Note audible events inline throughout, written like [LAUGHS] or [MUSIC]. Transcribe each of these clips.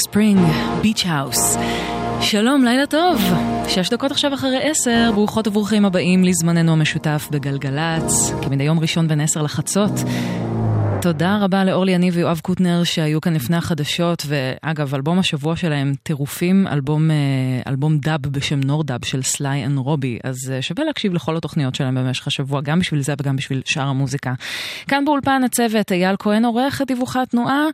ספרינג, Beach House. שלום, לילה טוב. שש דקות עכשיו אחרי עשר, ברוכות וברוכים הבאים לזמננו המשותף בגלגלצ, כמדי יום ראשון בין עשר לחצות. תודה רבה לאורלי יניב ויואב קוטנר שהיו כאן לפני החדשות, ואגב, אלבום השבוע שלהם, טירופים, אלבום, אה, אלבום dub בשם Nordub של Sly and Robbie, אז אה, שווה להקשיב לכל התוכניות שלהם במשך השבוע, גם בשביל זה וגם בשביל שאר המוזיקה. כאן באולפן הצוות, אייל כהן עורך את דיווחי התנועה,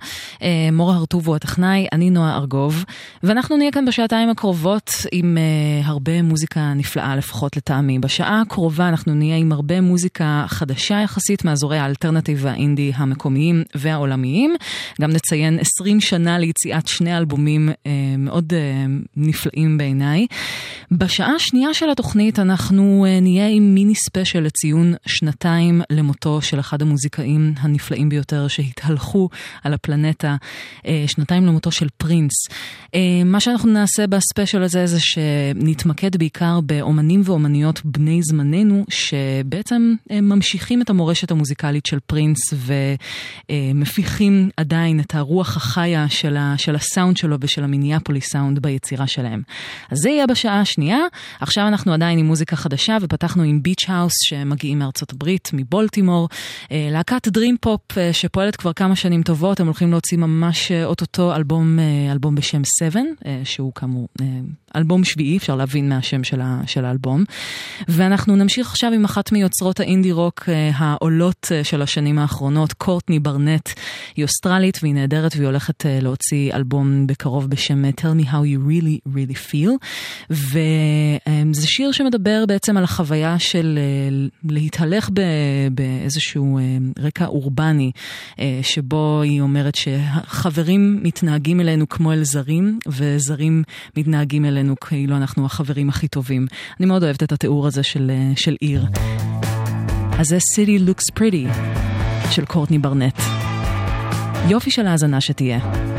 אה, מורה הרטובו הטכנאי, אני נועה ארגוב, ואנחנו נהיה כאן בשעתיים הקרובות עם הרבה מוזיקה נפלאה, לפחות לטעמי. בשעה הקרובה אנחנו נהיה עם הרבה מוזיקה חדשה יחסית מאזורי ה alternative והאינדי המקומי. המקומיים והעולמיים. גם נציין 20 שנה ליציאת שני אלבומים אה, מאוד אה, נפלאים בעיניי. בשעה השנייה של התוכנית אנחנו אה, נהיה עם מיני ספיישל לציון שנתיים למותו של אחד המוזיקאים הנפלאים ביותר שהתהלכו על הפלנטה, אה, שנתיים למותו של פרינס. אה, מה שאנחנו נעשה בספיישל הזה זה שנתמקד בעיקר באומנים ואומניות בני זמננו, שבעצם אה, ממשיכים את המורשת המוזיקלית של פרינס ו... מפיחים עדיין את הרוח החיה של, ה, של הסאונד שלו ושל ה Minneapolis sound ביצירה שלהם. אז זה יהיה בשעה השנייה. עכשיו אנחנו עדיין עם מוזיקה חדשה ופתחנו עם Beach House שמגיעים מארצות הברית, מבולטימור. אה, להקת דרים פופ שפועלת כבר כמה שנים טובות, הם הולכים להוציא ממש אוטוטו אלבום, אלבום בשם 7, שהוא כאמור אלבום שביעי, אפשר להבין מהשם של, ה, של האלבום. ואנחנו נמשיך עכשיו עם אחת מיוצרות האינדי רוק העולות של השנים האחרונות, קורטני ברנט. היא אוסטרלית והיא נהדרת והיא הולכת להוציא אלבום בקרוב בשם Tell me how you really really feel. וזה שיר שמדבר בעצם על החוויה של אה, להתהלך באיזשהו אה, רקע אורבני, אה, שבו היא אומרת שחברים מתנהגים אלינו כמו אל זרים, וזרים מתנהגים אלינו כאילו אנחנו החברים הכי טובים. אני מאוד אוהבת את התיאור הזה של, של עיר. אז זה City Looks Pretty של קורטני ברנט. יופי של האזנה שתהיה.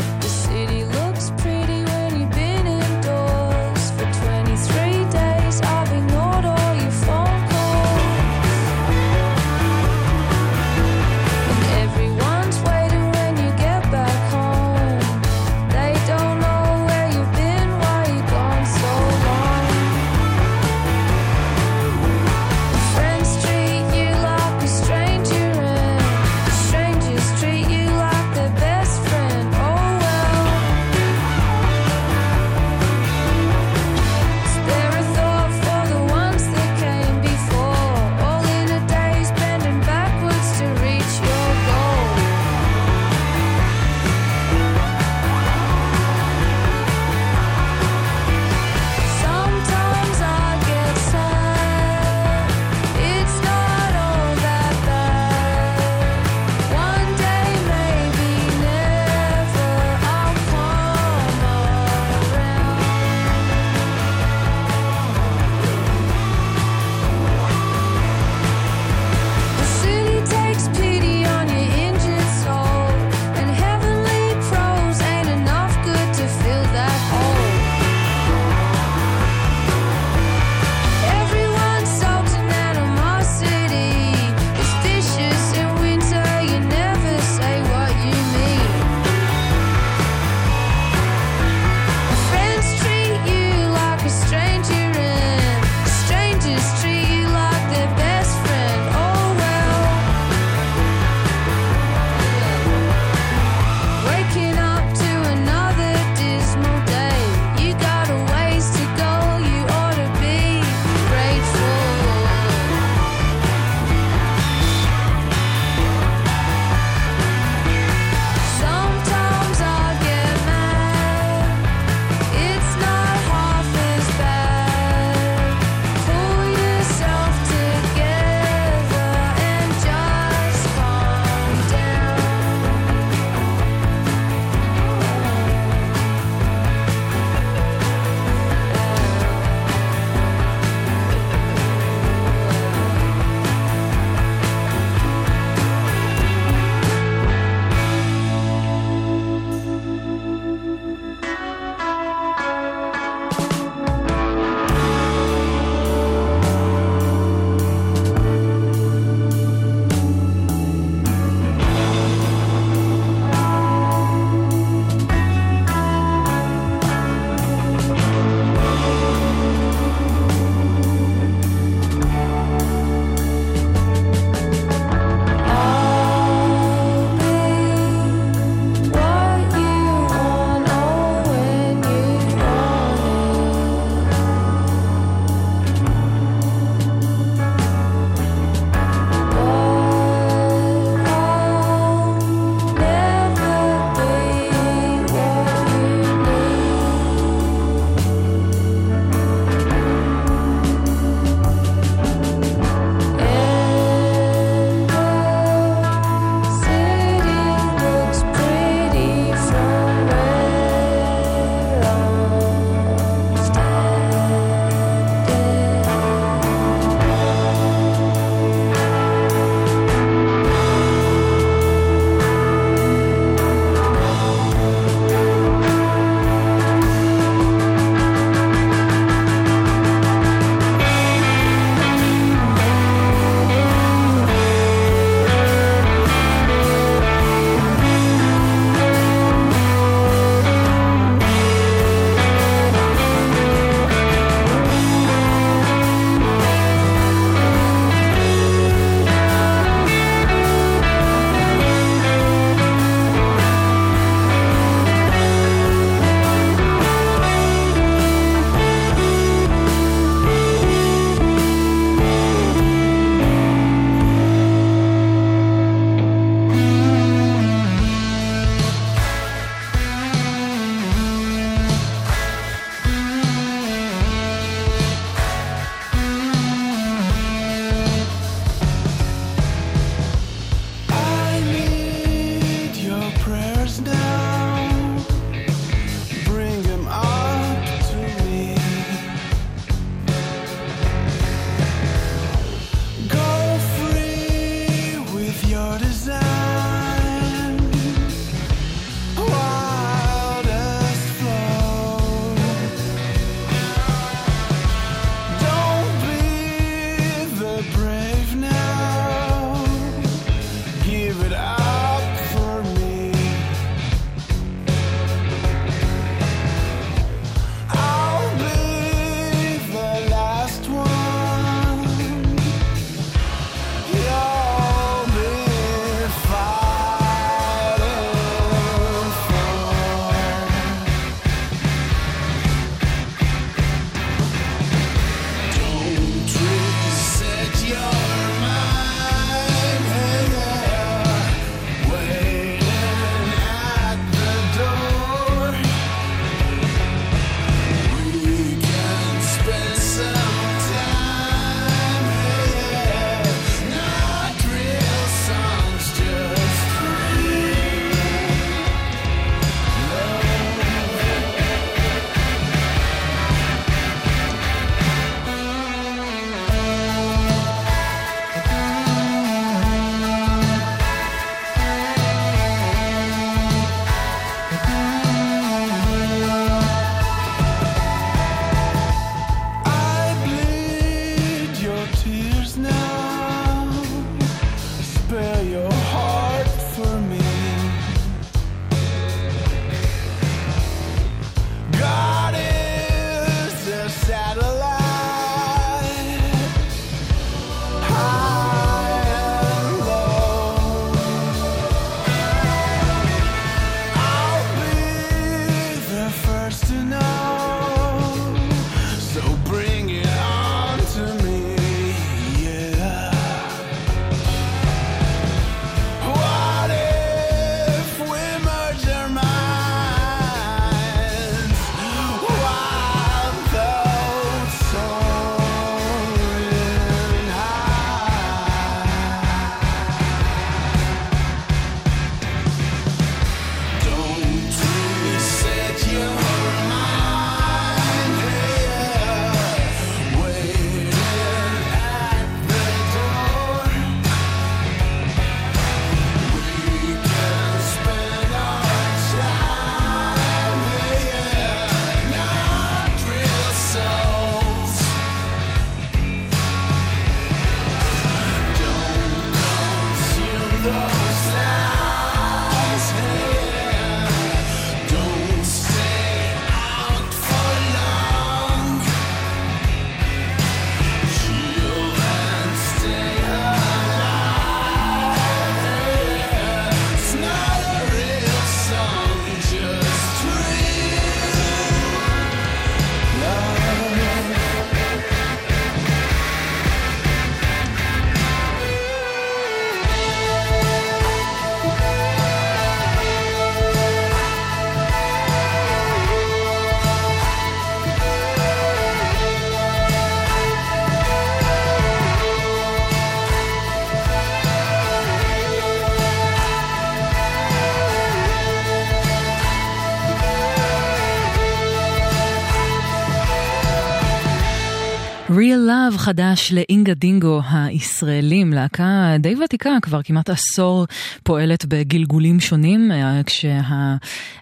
Real Love חדש לאינגה דינגו הישראלים, להקה די ותיקה, כבר כמעט עשור פועלת בגלגולים שונים, אה,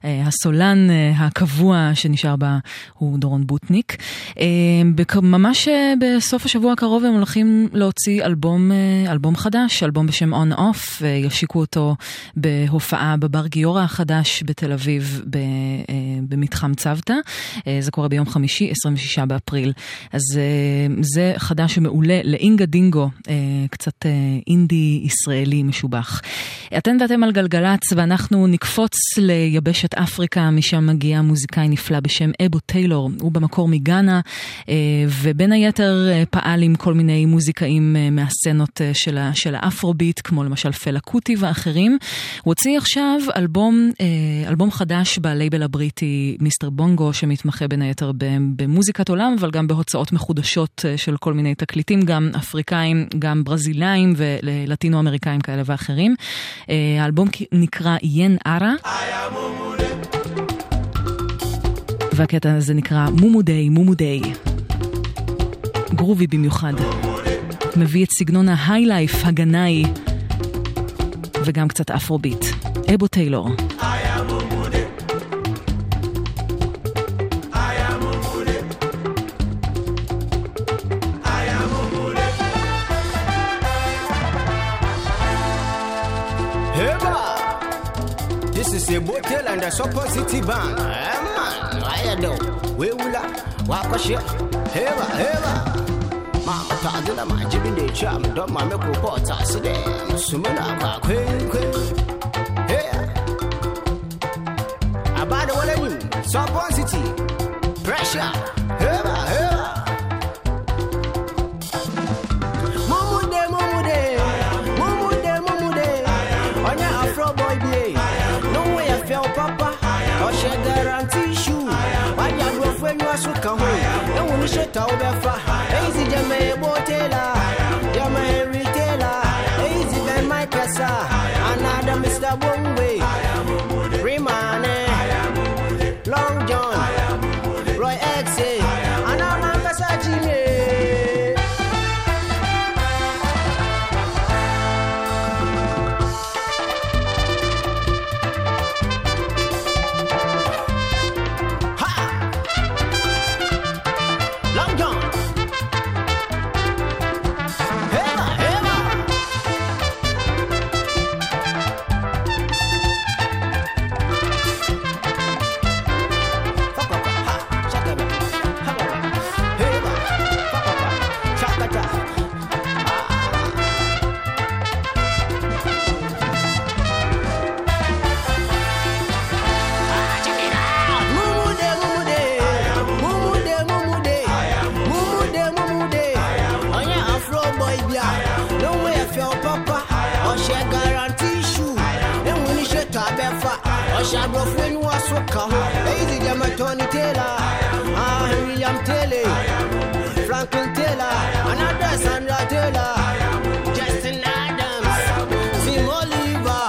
כשהסולן אה, הקבוע שנשאר בה הוא דורון בוטניק. אה, ממש בסוף השבוע הקרוב הם הולכים להוציא אלבום, אלבום חדש, אלבום בשם On Off, ישיקו אותו בהופעה בבר גיורא החדש בתל אביב במתחם צוותא. זה קורה ביום חמישי, 26 באפריל. אז זה חדש ומעולה לאינגה דינגו, אה, קצת אה, אינדי ישראלי משובח. אתן ואתם על גלגלצ ואנחנו נקפוץ ליבשת אפריקה, משם מגיע מוזיקאי נפלא בשם Ebo Taylor, הוא במקור מגאנה, אה, ובין היתר פעל עם כל מיני מוזיקאים מהסצנות של, של האפרוביט, כמו למשל פלה קוטי ואחרים. הוא הוציא עכשיו אלבום, אלבום חדש בלייבל הבריטי מיסטר בונגו, שמתמחה בין היתר במוזיקת עולם, אבל גם בהוצאות מחודשות של כל מיני תקליטים, גם אפריקאים, גם ברזילאים ולטינו אמריקאים כאלה ואחרים. אה, האלבום נקרא ין ארה. והקטע הזה נקרא מומודי, מומודי. גרובי במיוחד. מביא את סגנון ההיי-לייף הגנאי וגם קצת אפרוביט. אבו טיילור. a bottle and a super city band. Eh, man, I know. We will uh, wakashe. Heva, heva. Mama ta dina uh, ma jibin da ci am don ma me ko bota su de musumina ba kwe kwe. Hey. Abada wala ni. Super city. Pressure. Heva, heva. I hu yan wani shata obefa easy jama'a hó. Èyí Tony Taylor, ah William Taylor, Franklin Taylor, another Sandra Taylor, Justin Adams, Tim Oliver,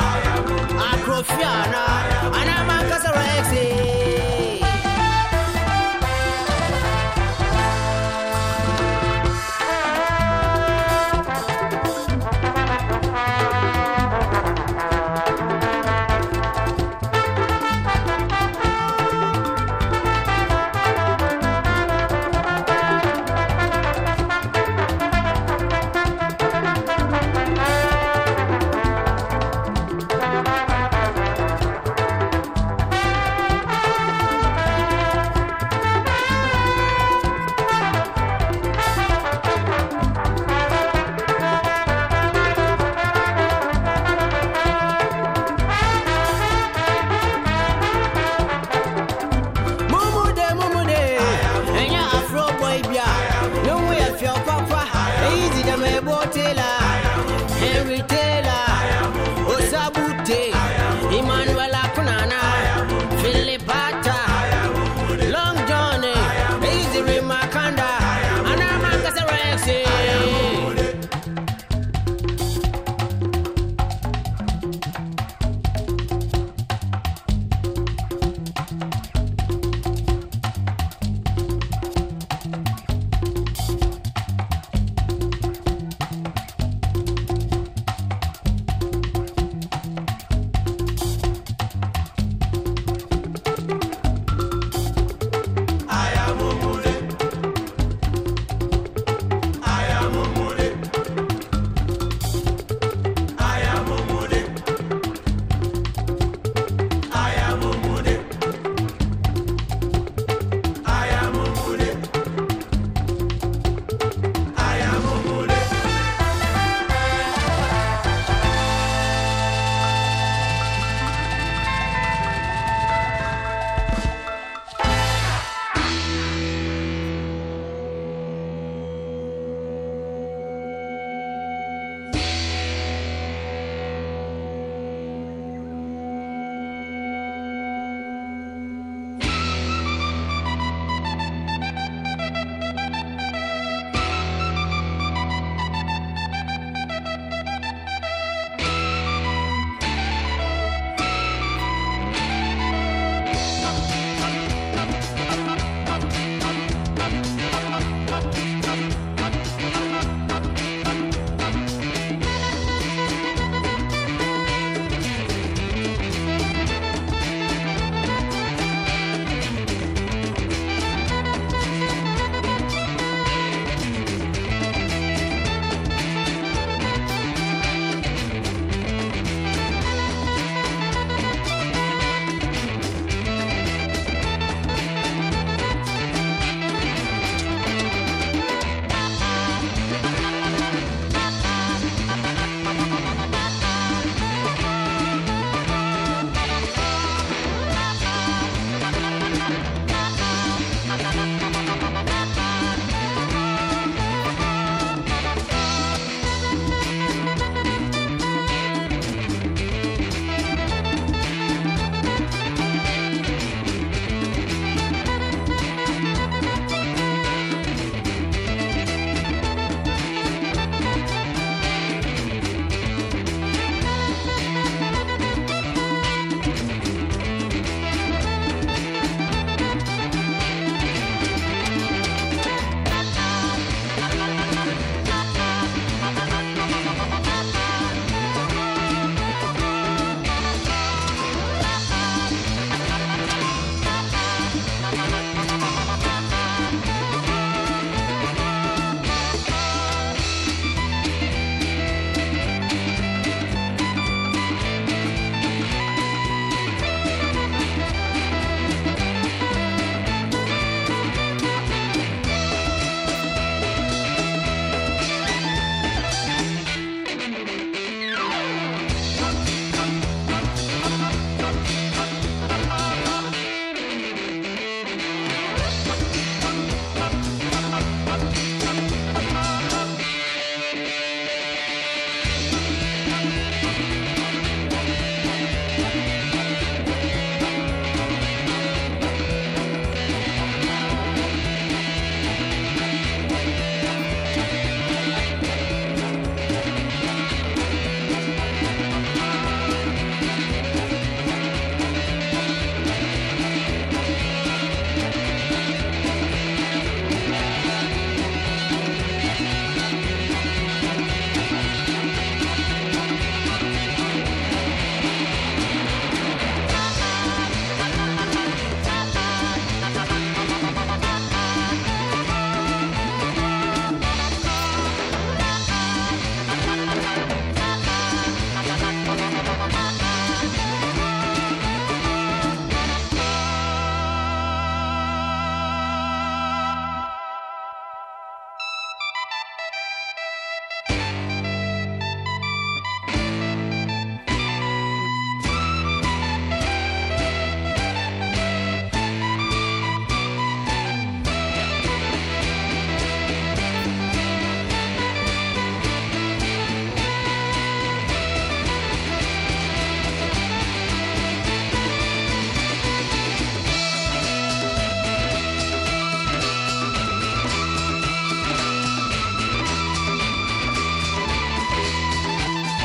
Acrofiana,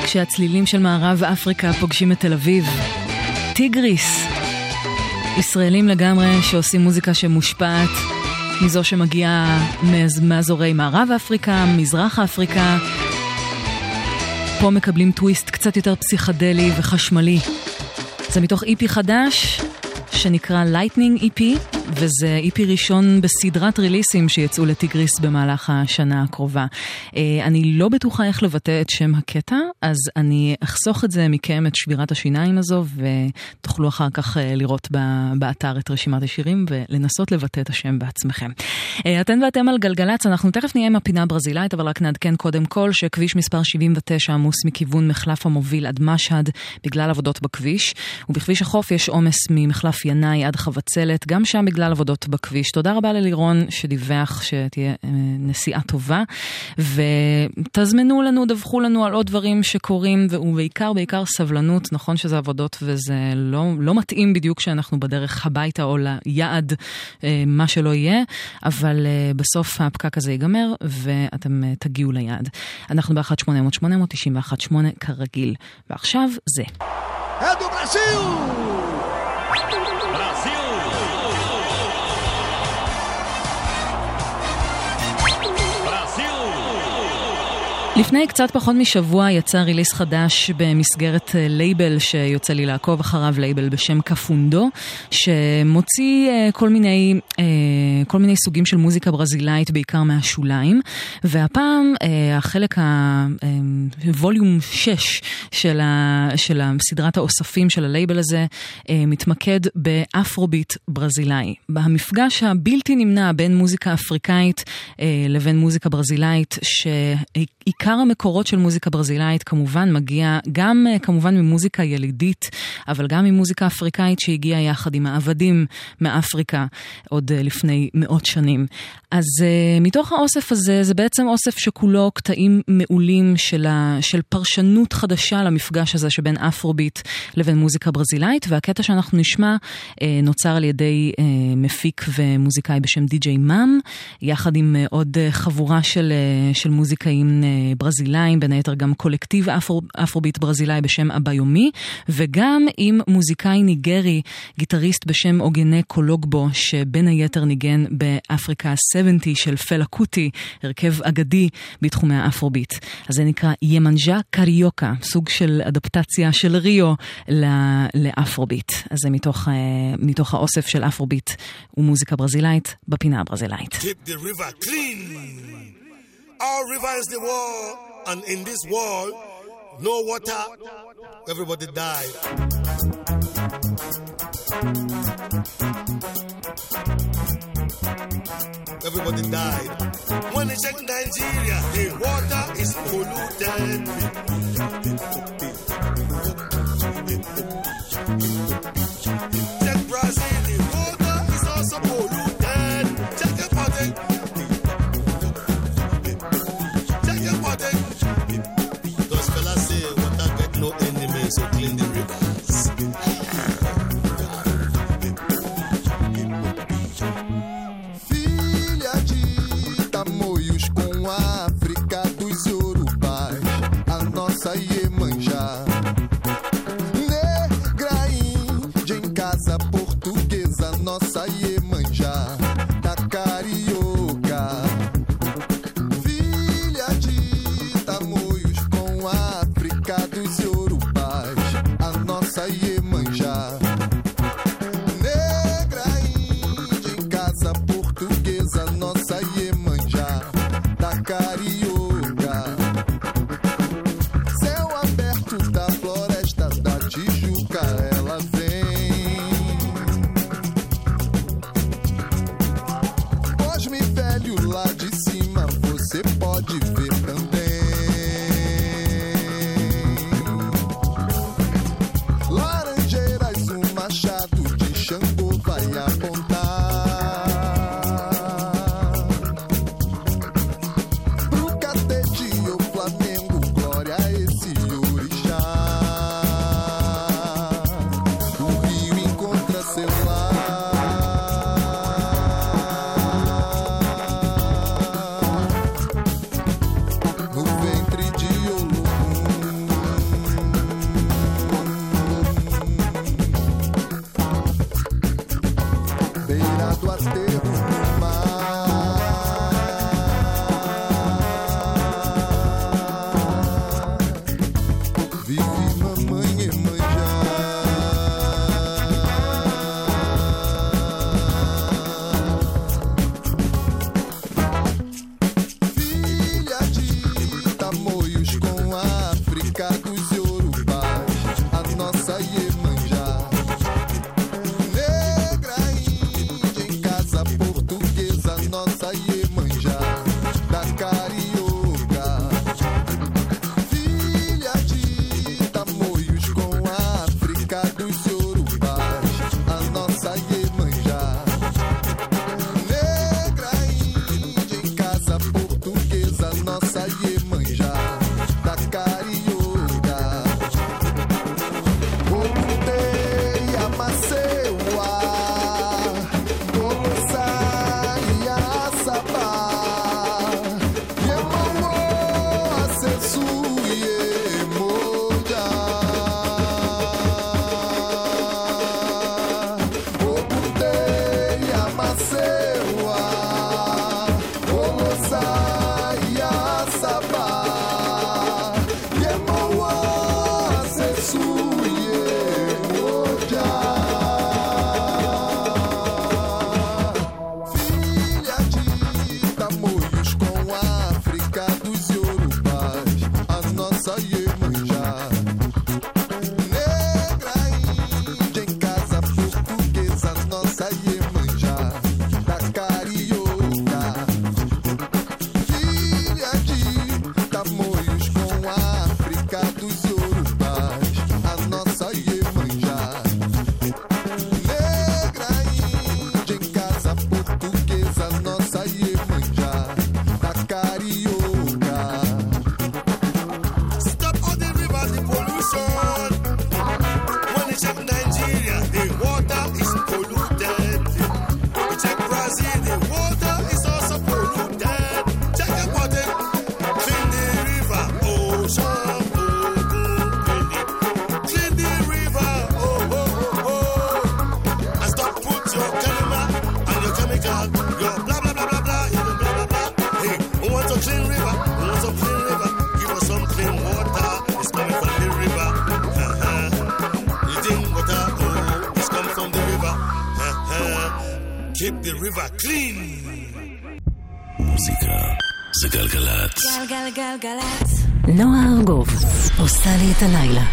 כשהצלילים של מערב אפריקה פוגשים את תל אביב. טיגריס, ישראלים לגמרי שעושים מוזיקה שמושפעת מזו שמגיעה מאזורי מערב אפריקה, מזרח אפריקה. פה מקבלים טוויסט קצת יותר פסיכדלי וחשמלי. זה מתוך EP חדש שנקרא Lightning EP, וזה EP ראשון בסדרת ריליסים שיצאו לטיגריס במהלך השנה הקרובה. אה, אני לא בטוחה איך לבטא את שם הקטע, אז אני אחסוך את זה מכם, את שבירת השיניים הזו, ותוכלו אחר כך אה, לראות באתר את רשימת השירים ולנסות לבטא את השם בעצמכם. אה, אתן ואתם על גלגלצ, אנחנו תכף נהיה עם הפינה הברזילאית, אבל רק נעדכן קודם כל שכביש מספר 79 עמוס מכיוון מחלף המוביל עד משהד בגלל עבודות בכביש, ובכביש החוף יש עומס ממחלף ינאי עד חבצלת, גם שם בגלל עבודות בכביש. תודה רבה ללירון שדיווח שתהיה אה, נסיעה טובה, ותזמנו לנו, דווחו לנו על עוד דברים שקורים, ובעיקר, בעיקר סבלנות. נכון שזה עבודות וזה לא, לא מתאים בדיוק שאנחנו בדרך הביתה או ליעד, אה, מה שלא יהיה, אבל אה, בסוף הפקק הזה ייגמר ואתם תגיעו ליעד. אנחנו ב-1800-891-8 כרגיל, ועכשיו זה. É do לפני קצת פחות משבוע יצא release חדש במסגרת אה, לייבל שיוצא לי לעקוב אחריו, לייבל בשם Kafundó, שמוציא אה, כל מיני, אה, כל מיני סוגים של מוזיקה ברזילאית, בעיקר מהשוליים, והפעם החלק ה volume 6 של, ה, של סדרת האוספים של הלייבל הזה מתמקד באפרוביט ברזילאי. המפגש הבלתי נמנע בין מוזיקה אפריקאית לבין מוזיקה ברזילאית, שעיקר עיקר המקורות של מוזיקה ברזילאית כמובן מגיע גם אה, כמובן ממוזיקה ילידית, אבל גם ממוזיקה אפריקאית שהגיעה יחד עם העבדים מאפריקה עוד אה, לפני מאות שנים. אז uh, מתוך האוסף הזה, זה בעצם אוסף שכולו קטעים מעולים של, ה, של פרשנות חדשה למפגש הזה שבין אפרוביט לבין מוזיקה ברזילאית, והקטע שאנחנו נשמע נוצר על ידי מפיק ומוזיקאי בשם די.ג'יי מאם, יחד עם עוד חבורה של, של מוזיקאים ברזילאים, בין היתר גם קולקטיב אפרו, אפרוביט ברזילאי בשם Abayomy, וגם עם מוזיקאי ניגרי, גיטריסט בשם אוגנה קולוגבו, שבין היתר ניגן באפריקה ה-70 של פלה קוטי, הרכב אגדי בתחומי האפרוביט. אז זה נקרא ימנג'ה קריוקה, סוג של אדפטציה של ריו לאפרוביט. אז זה מתוך, uh, מתוך האוסף של אפרוביט ומוזיקה ברזילאית בפינה הברזילאית. Keep the river clean. Our rivers the world, and in this world, no water, everybody died. Everybody died. When they check Nigeria, the water is polluted. nossa e eu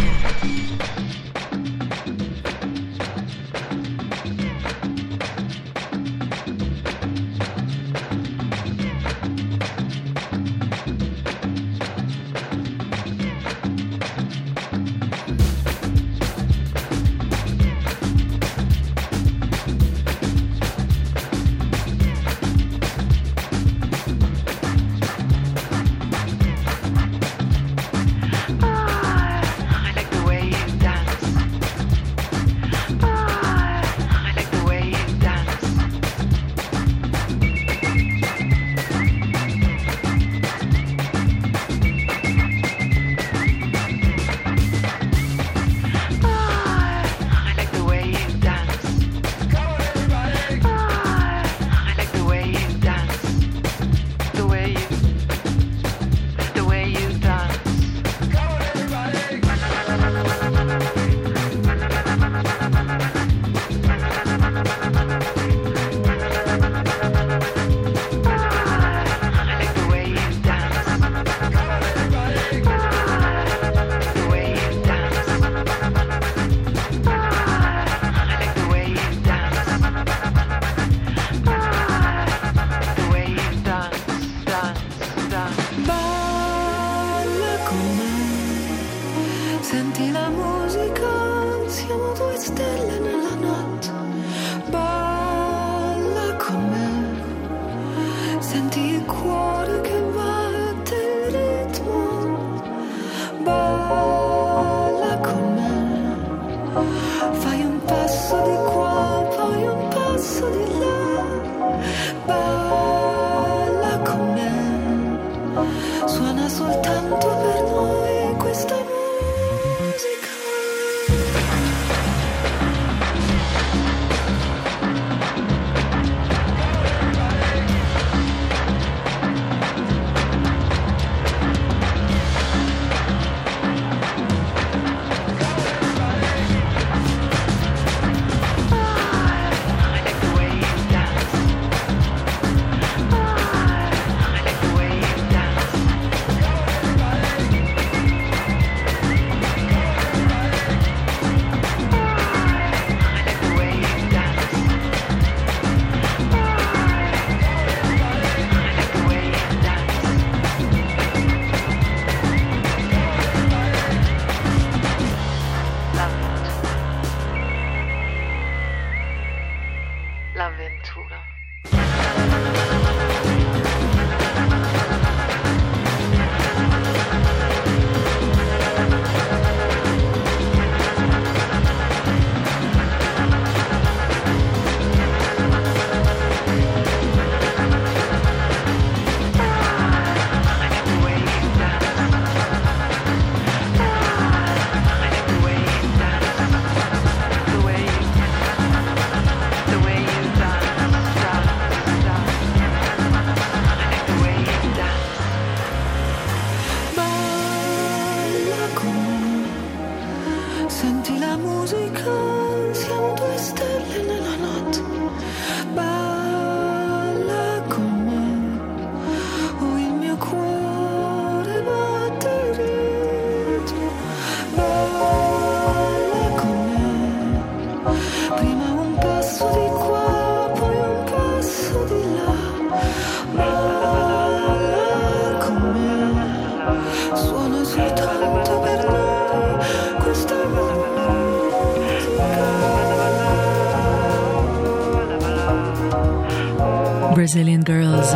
Yeah.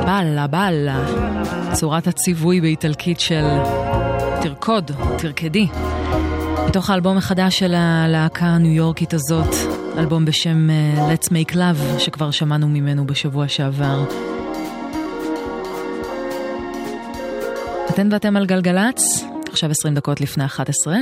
בלה בלה, צורת הציווי באיטלקית של תרקוד, תרקדי. מתוך האלבום החדש של הלהקה הניו יורקית הזאת, אלבום בשם Let's Make Love, שכבר שמענו ממנו בשבוע שעבר. אתן ואתם על גלגלצ, עכשיו 20 דקות לפני 11.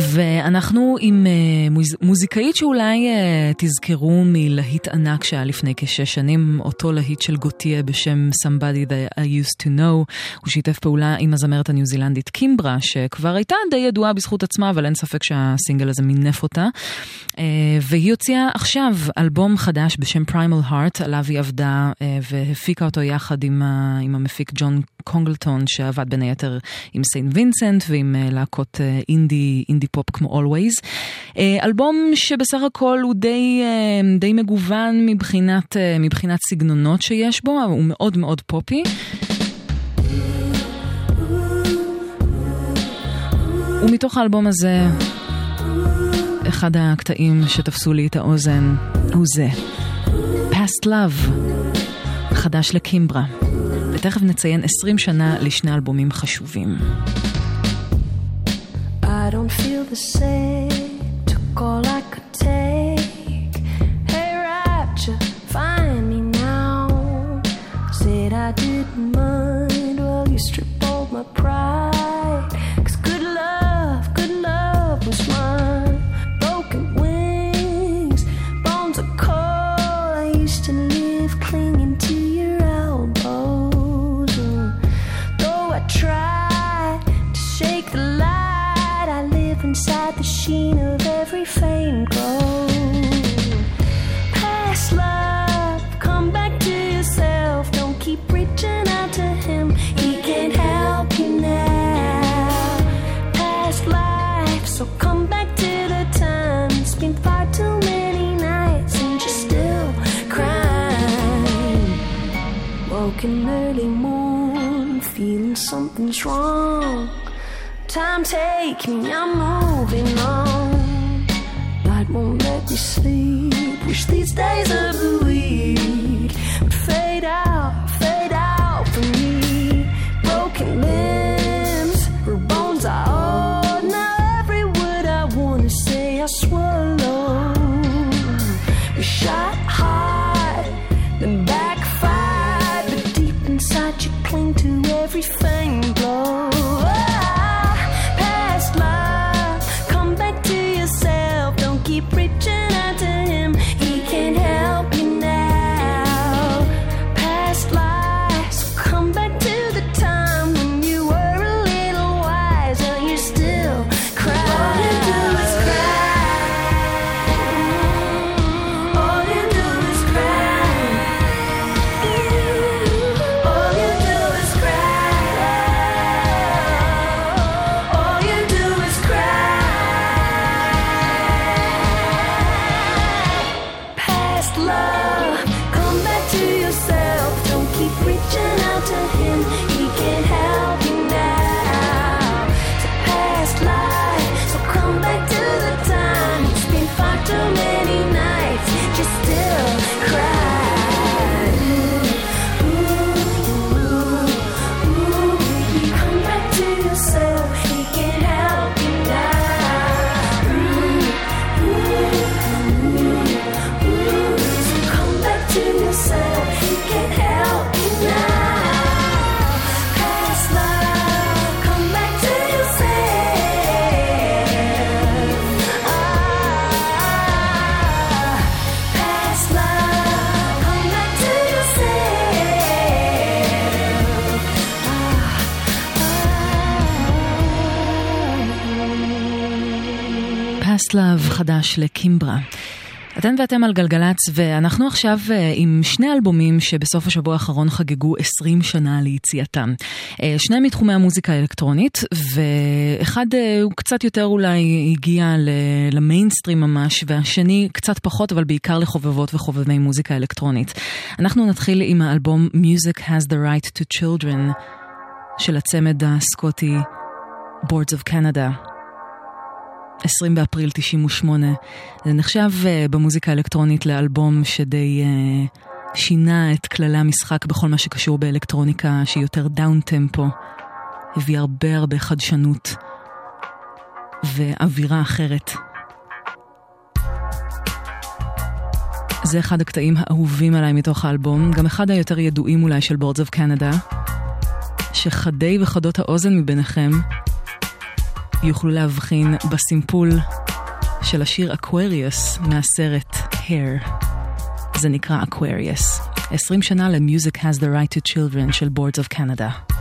ואנחנו עם מוז, מוזיקאית שאולי uh, תזכרו מלהיט ענק שהיה לפני כשש שנים, אותו להיט של גוטיה בשם Somebody That I Used to Know. הוא שיתף פעולה עם הזמרת הניו זילנדית קימברה, שכבר הייתה די ידועה בזכות עצמה, אבל אין ספק שהסינגל הזה מינף אותה. Uh, והיא הוציאה עכשיו אלבום חדש בשם Primal Heart, עליו היא עבדה והפיקה אותו יחד עם, uh, עם המפיק ג'ון קונגלטון, שעבד בין היתר עם סיין וינסנט ועם להקות uh, אינדי, אינדי פופ כמו Always. Uh, אלבום שבסך הכל הוא די, uh, די מגוון מבחינת, uh, מבחינת סגנונות שיש בו, הוא מאוד מאוד פופי. ומתוך האלבום הזה, אחד הקטעים שתפסו לי את האוזן הוא זה, Past Love, חדש לקימברה. ותכף נציין 20 שנה לשני אלבומים חשובים. I don't feel the same, took all I could Woken early morn, feeling something's wrong. Time take me, I'm moving on. Night won't let me sleep. Wish these days of the week would fade out, fade out for me. Broken limbs, חדש לקימברה. אתן ואתם על גלגלצ, ואנחנו עכשיו אה, עם שני אלבומים שבסוף השבוע האחרון חגגו 20 שנה ליציאתם. אה, שניהם מתחומי המוזיקה האלקטרונית, ואחד אה, הוא קצת יותר אולי הגיע למיינסטרים ממש, והשני קצת פחות, אבל בעיקר לחובבות וחובבי מוזיקה אלקטרונית. אנחנו נתחיל עם האלבום Music Has the Right to Children של הצמד הסקוטי Boards of Canada. 20 באפריל 98. זה נחשב uh, במוזיקה האלקטרונית לאלבום שדי uh, שינה את כללי המשחק בכל מה שקשור באלקטרוניקה שהיא יותר downtempo. הביא הרבה הרבה חדשנות ואווירה אחרת. זה אחד הקטעים האהובים עליי מתוך האלבום, גם אחד היותר ידועים אולי של Boards of Canada, שחדי וחדות האוזן מביניכם יוכלו להבחין בסימפול של השיר Aquarius מהסרט Hair. זה נקרא Aquarius. 20 שנה ל-Music has the right to children של Boards of Canada.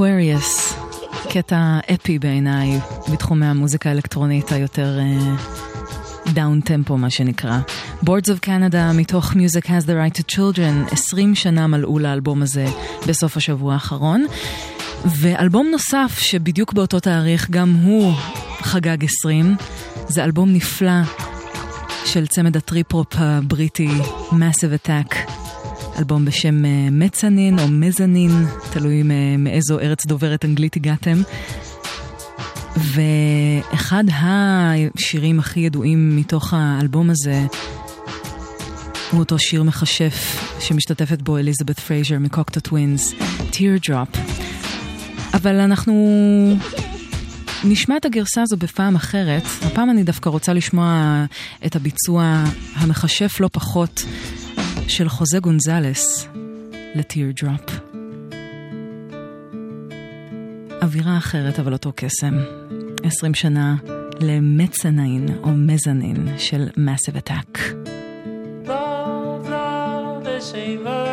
Aquarius, קטע אפי בעיניי בתחומי המוזיקה האלקטרונית היותר דאון uh, טמפו מה שנקרא. Boards of Canada מתוך Music has the right to children, 20 שנה מלאו לאלבום הזה בסוף השבוע האחרון. ואלבום נוסף שבדיוק באותו תאריך גם הוא חגג 20, זה אלבום נפלא של צמד הטריפ-הופ הבריטי Massive Attack. אלבום בשם אה, Mezzanine או Mezzanine, תלוי מאיזו ארץ דוברת אנגלית הגעתם. ואחד השירים הכי ידועים מתוך האלבום הזה הוא אותו שיר מכשף שמשתתפת בו אליזבת פרייזר מקוקטו טווינס, Teardrop. אבל אנחנו נשמע את הגרסה הזו בפעם אחרת. הפעם אני דווקא רוצה לשמוע את הביצוע המכשף לא פחות של חוזה גונזלס לטיר דרופ. אווירה אחרת אבל אותו קסם. 20 שנה למצנין או מזנין של Massive Attack. Love, love,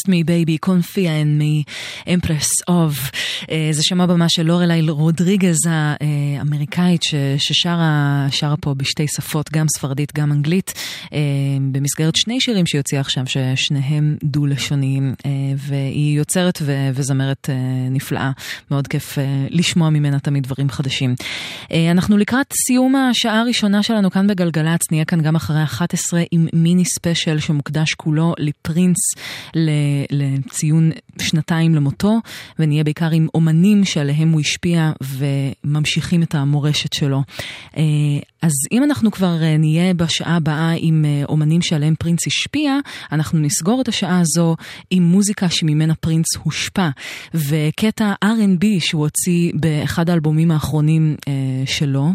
Trust Me Baby, Confia in Me, Empress of. אה, זה שם הבמה של לורלי רודריגז האמריקאית ששרה שרה פה בשתי שפות, גם ספרדית, גם אנגלית, אה, במסגרת שני שירים שהיא הוציאה עכשיו, ששניהם דו-לשוניים, אה, והיא יוצרת ו- וזמרת אה, נפלאה. מאוד כיף לשמוע ממנה תמיד דברים חדשים. אנחנו לקראת סיום השעה הראשונה שלנו כאן בגלגלצ, נהיה כאן גם אחרי 11 עם מיני ספיישל שמוקדש כולו לפרינס לציון שנתיים למותו, ונהיה בעיקר עם אומנים שעליהם הוא השפיע וממשיכים את המורשת שלו. אה, אז אם אנחנו כבר אה, נהיה בשעה הבאה עם אה, אומנים שעליהם פרינס השפיע, אנחנו נסגור את השעה הזו עם מוזיקה שממנה פרינס הושפע. וקטע R&B שהוא הוציא באחד האלבומים האחרונים שלו,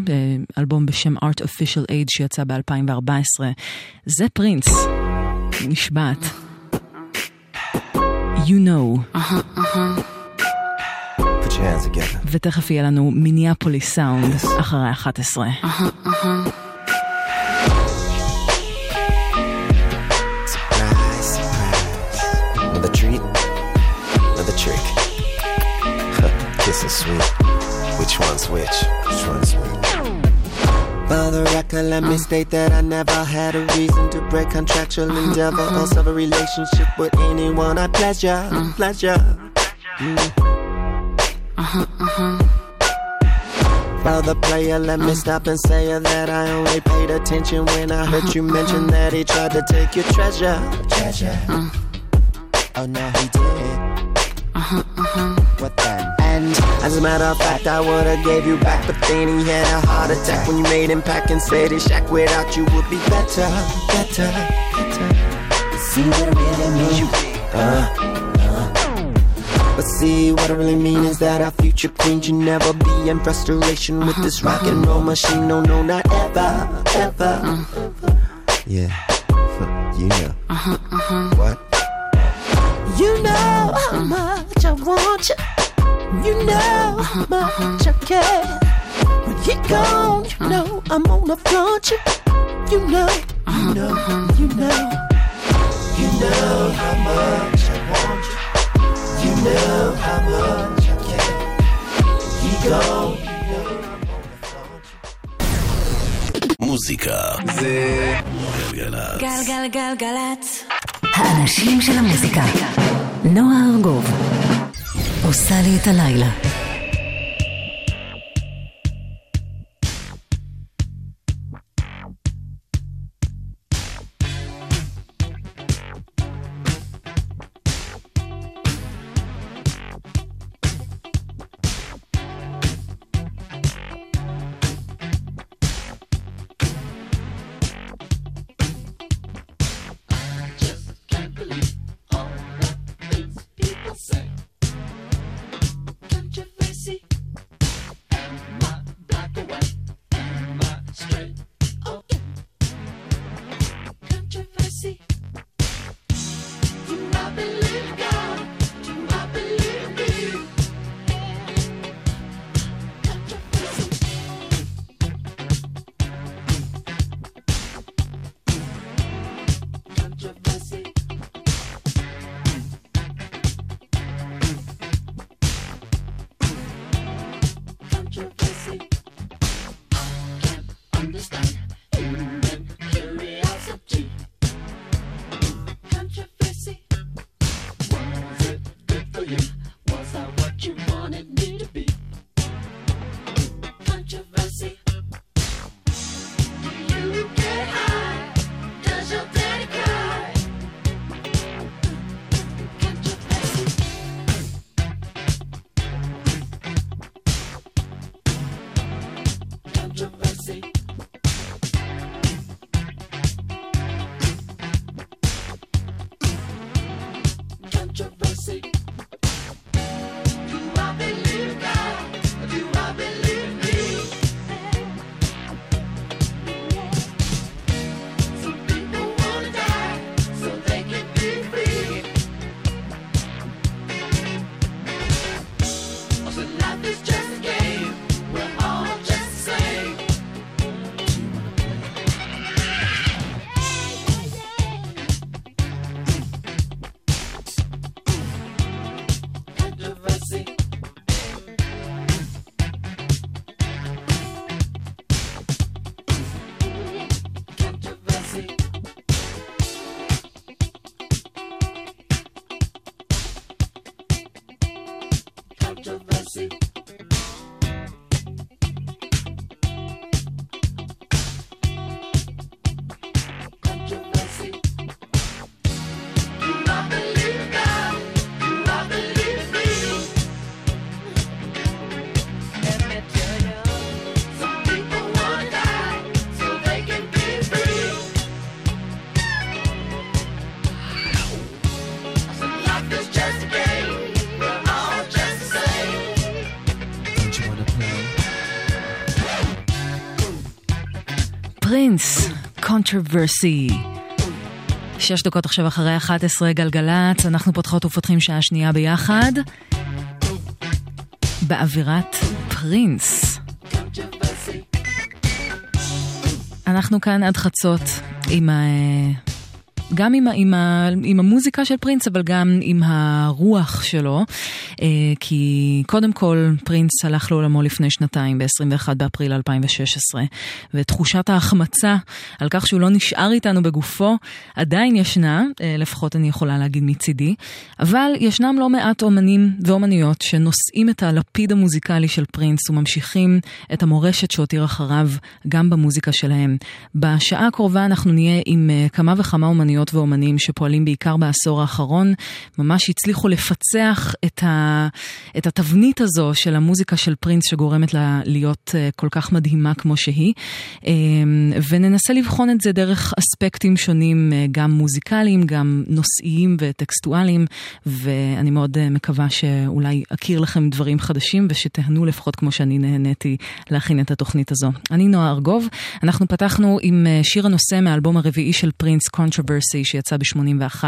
אלבום בשם Art Official Age שיצא ב-2014, זה פרינס. נשבעת. You know. Put your hands together. ותכף יהיה לנו מיניאפוליס סאונד אחרי 11. [LAUGHS] Surprise, surprise. Another treat, another trick. Kissing sweet. Which one's which? Which one's which? The record, let me uh. state that I never had a reason to break contractual uh-huh. endeavor uh-huh. or serve a relationship with anyone. I pleasure, uh. pleasure. Uh-huh, For the player, let me uh. stop and say that I only paid attention when I heard you mention that he tried to take your treasure. Treasure. Oh no, he did. What then? As a matter of fact, I would've gave you back, but then he had a heart attack when you made him pack and said his shack without you would be better, better, better. See what it really means? Uh, but see, what I really mean is that our future queens, you never be in frustration with this rock and roll machine. No, no, not ever, ever. Yeah, you know. Uh-huh, uh-huh. What? You know how much I want you. You know how much I care. When you're gone, you know I'm gonna flaunt you. You know, you know, you know. You know how much I want you. You know how much I care. You gone, you know I'm gonna flaunt you. מוזיקה זה גלגלצ. גלגלגלגלצ. האנשים של המוזיקה. נועה ארגוב. עושה לי את הלילה. Controversy. שש דקות עכשיו אחרי 11 גלגלצ, אנחנו פותחות ופותחים שעה שנייה ביחד. באווירת פרינס. אנחנו כאן עד חצות עם ה... גם עם, ה, עם, ה, עם המוזיקה של פרינס, אבל גם עם הרוח שלו, כי קודם כל פרינס הלך לעולמו לפני שנתיים, ב-21 באפריל 2016, ותחושת ההחמצה על כך שהוא לא נשאר איתנו בגופו עדיין ישנה, אה, לפחות אני יכולה להגיד מצידי, אבל ישנם לא מעט אומנים ואומניות שנושאים את הלפיד המוזיקלי של פרינס וממשיכים את המורשת שהותיר אחריו גם במוזיקה שלהם. בשעה הקרובה אנחנו נהיה עם אה, כמה וכמה אומניות ואומנים שפועלים בעיקר בעשור האחרון, ממש הצליחו לפצח את, ה, את התבנית הזו של המוזיקה של פרינס שגורמת לה להיות אה, כל כך מדהימה כמו שהיא, אה, וננסה לבחון את זה דרך אספקטים שונים, אה, גם מוזיקליים, גם נושאיים וטקסטואליים, ואני מאוד אה, מקווה שאולי אכיר לכם דברים חדשים ושתהנו לפחות כמו שאני נהניתי להכין את התוכנית הזו. אני נועה ארגוב, אנחנו פתחנו עם שיר הנושא מהאלבום הרביעי של פרינס, Controversy, שיצא ב-81.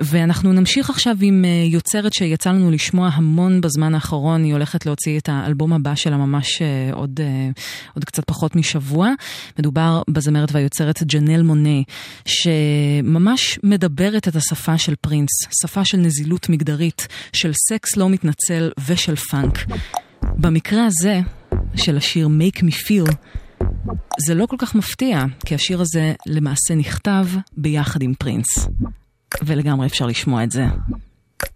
ואנחנו נמשיך עכשיו עם יוצרת שיצא לנו לשמוע המון בזמן האחרון, היא הולכת להוציא את האלבום הבא שלה ממש אה, עוד, אה, עוד קצת פחות משבוע. מדובר בזמרת והיוצרת ג'נל מונה, שממש מדברת את השפה של פרינס, שפה של נזילות מגדרית, של סקס לא מתנצל ושל פאנק. במקרה הזה, של השיר Make Me Feel, זה לא כל כך מפתיע, כי השיר הזה למעשה נכתב ביחד עם פרינס. ולגמרי אפשר לשמוע את זה.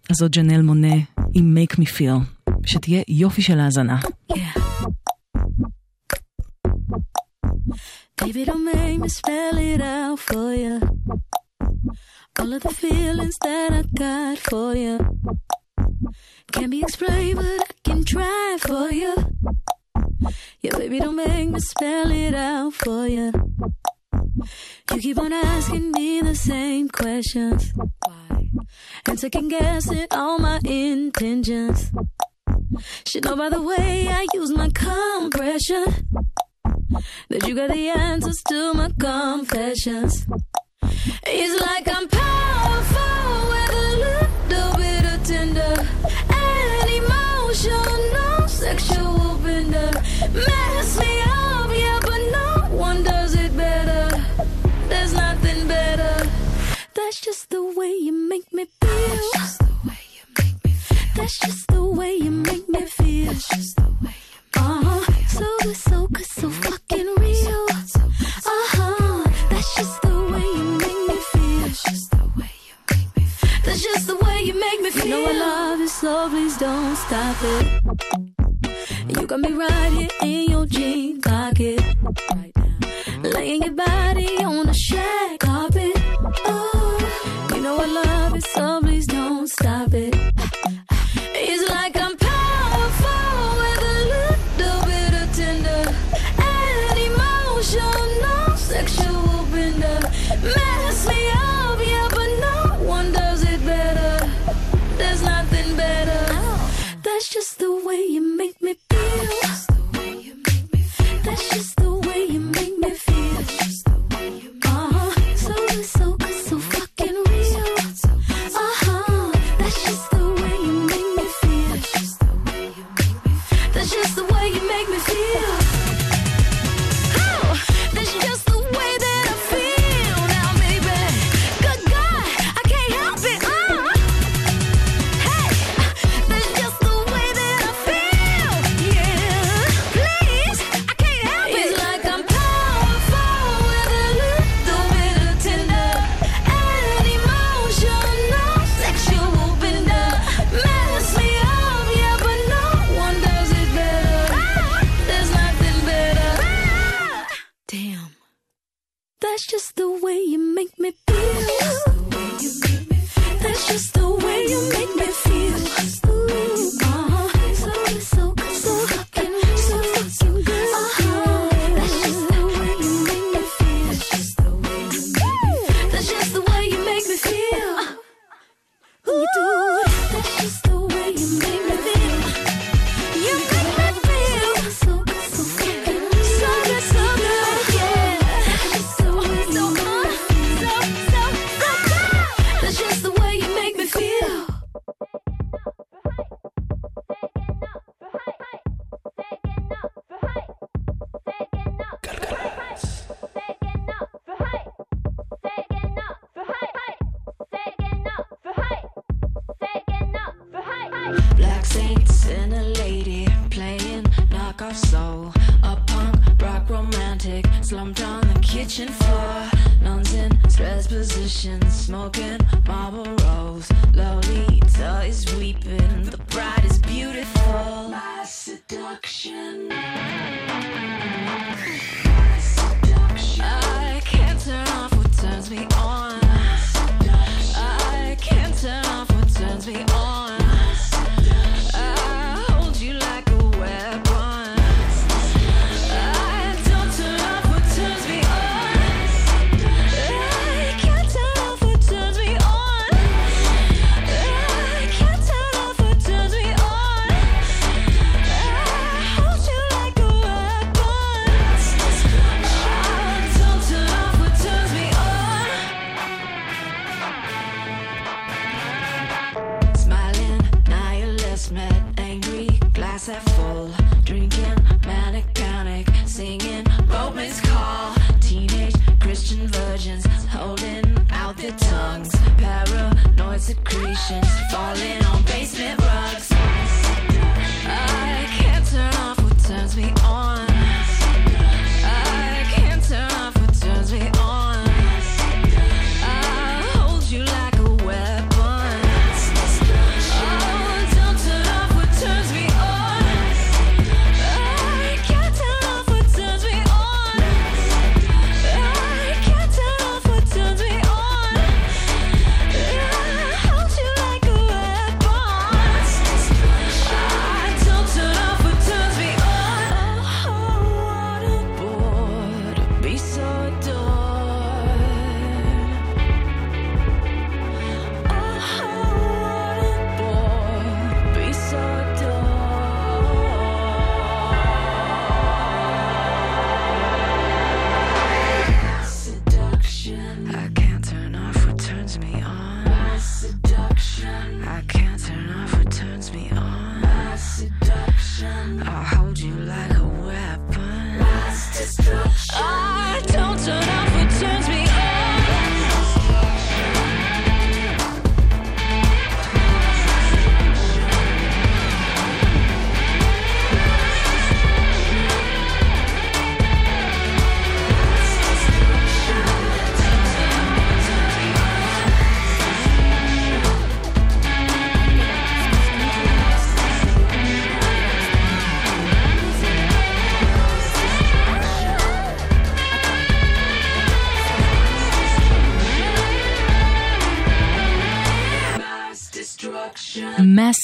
אז זאת ג'נל מונה עם Make Me Feel, שתהיה יופי של האזנה. Baby, don't make me spell it out for you. All of the feelings that I got for you can't be explained, but I can try for you. Yeah, baby, don't make me spell it out for you. You keep on asking me the same questions. Why? And second guessing all my intentions. Should know by the way I use my compression that you got the answers to my confessions. It's like I'm powerful with a little bit of tender and emotional sexual That's just the way you make me feel. That's just the way you make me feel. That's just the way you make me feel. That's just the way you uh-huh. So good, so good, so fucking real. Uh-huh. That's just the way you make me feel. That's just the way you make me feel. That's just the way you make me feel. You know I love you, so please don't stop it. You got me right here in your jean pocket. Right now. Laying your body on the shag carpet. Oh, know I love it, so please don't stop it. It's like I'm powerful with a little bit of tender and emotional sexual bender. Mess me up, yeah, but no one does it better. There's nothing better. That's just the way you make me feel. Yeah.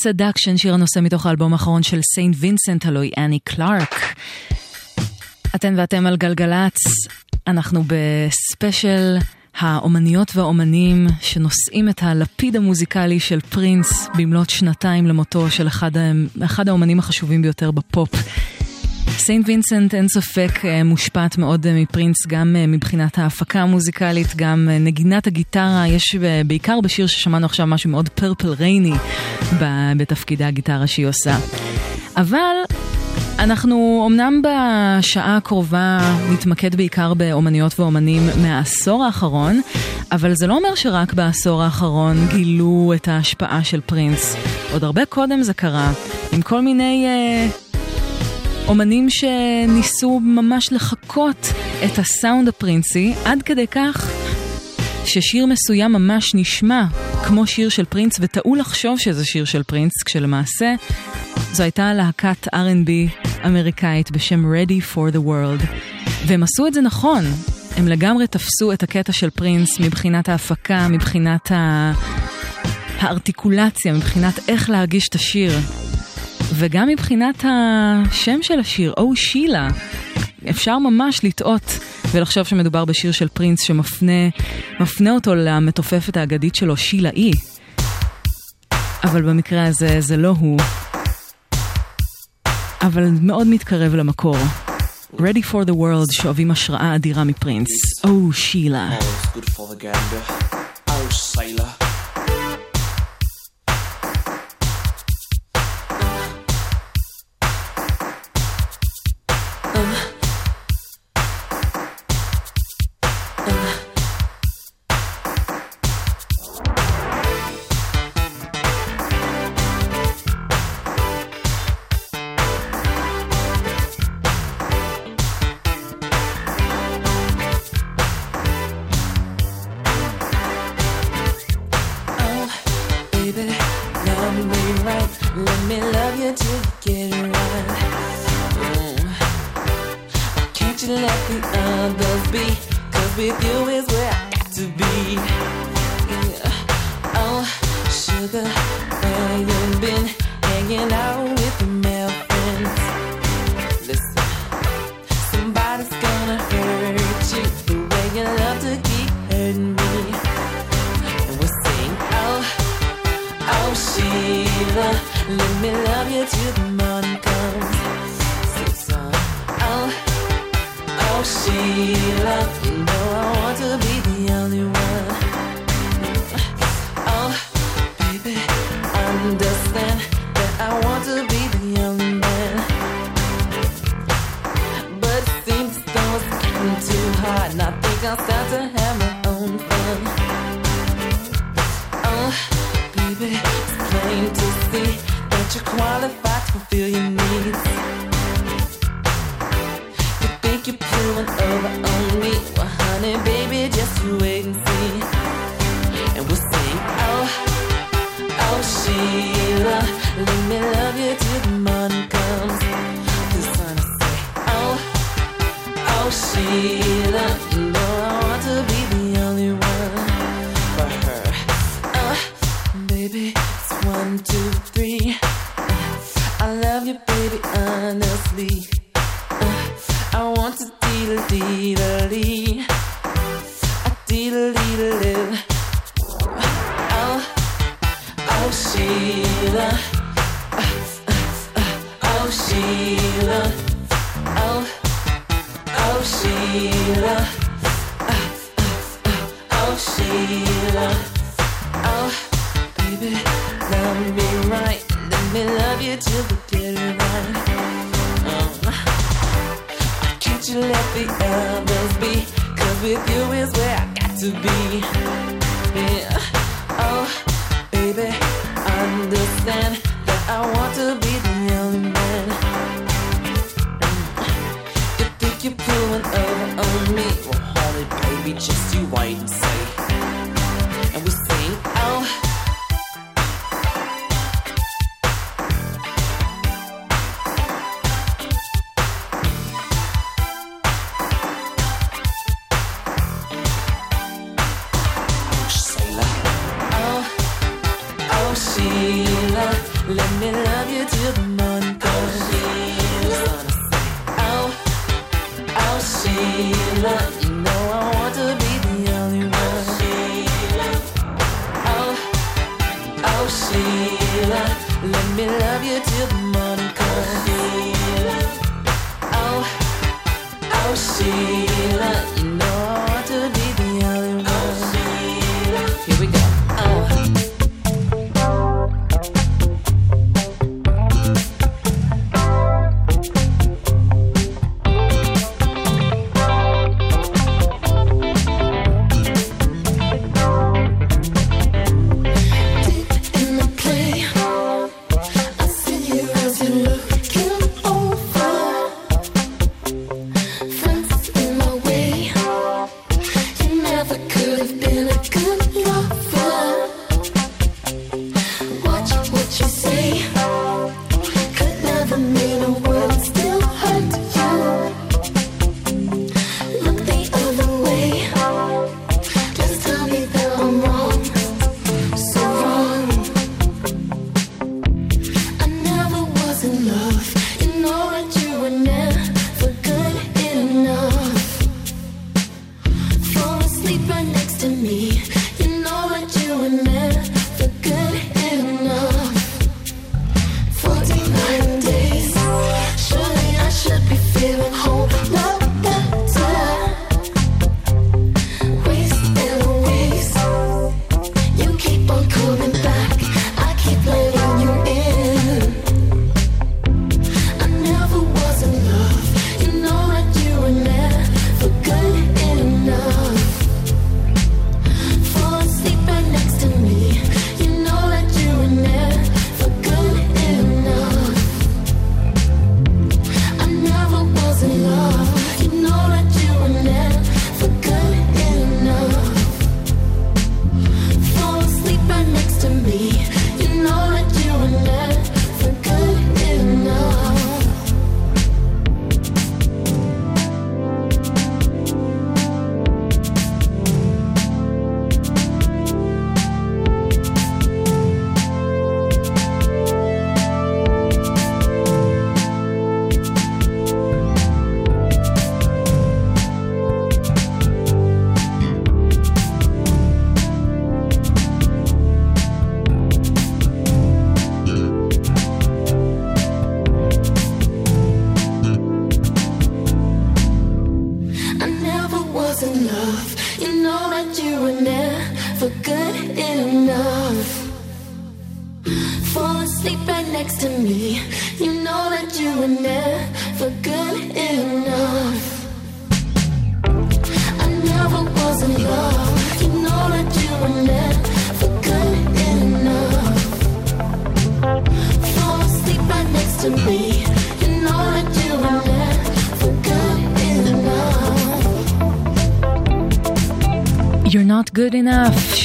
Masseduction, שיר הנושא מתוך האלבום האחרון של סיינט וינסנט, הלוא אנני קלארק. אתן ואתם על גלגלצ, אנחנו בספיישל האומניות והאומנים שנושאים את הלפיד המוזיקלי של פרינס במלאת שנתיים למותו של אחד, אחד האומנים החשובים ביותר בפופ. סיינט וינסנט אין ספק אה, מושפעת מאוד אה, מפרינס גם אה, מבחינת ההפקה המוזיקלית, גם נגינת הגיטרה, יש בעיקר בשיר ששמענו עכשיו משהו מאוד פרפל רייני בתפקידי הגיטרה שהיא עושה. אבל אנחנו אמנם בשעה הקרובה נתמקד בעיקר באומניות ואומנים מהעשור האחרון, אבל זה לא אומר שרק בעשור האחרון גילו את ההשפעה של פרינס. עוד הרבה קודם זה קרה, עם כל מיני... Uh, אומנים שניסו ממש לחקות את הסאונד הפרינסי, עד כדי כך ששיר מסוים ממש נשמע כמו שיר של פרינס, וטעו לחשוב שזה שיר של פרינס, כשלמעשה זו הייתה להקת R&B אמריקאית בשם Ready for the World. והם עשו את זה נכון, הם לגמרי תפסו את הקטע של פרינס מבחינת ההפקה, מבחינת ה... הארטיקולציה, מבחינת איך להגיש את השיר. וגם מבחינת השם של השיר, או שילה, אפשר ממש לטעות ולחשוב שמדובר בשיר של פרינס שמפנה מפנה אותו למתופפת האגדית שלו, שילה אי. אבל במקרה הזה זה לא הוא. אבל מאוד מתקרב למקור. Ready for the World שואבים השראה אדירה מפרינס. או שילה. Oh. Oh, hanging out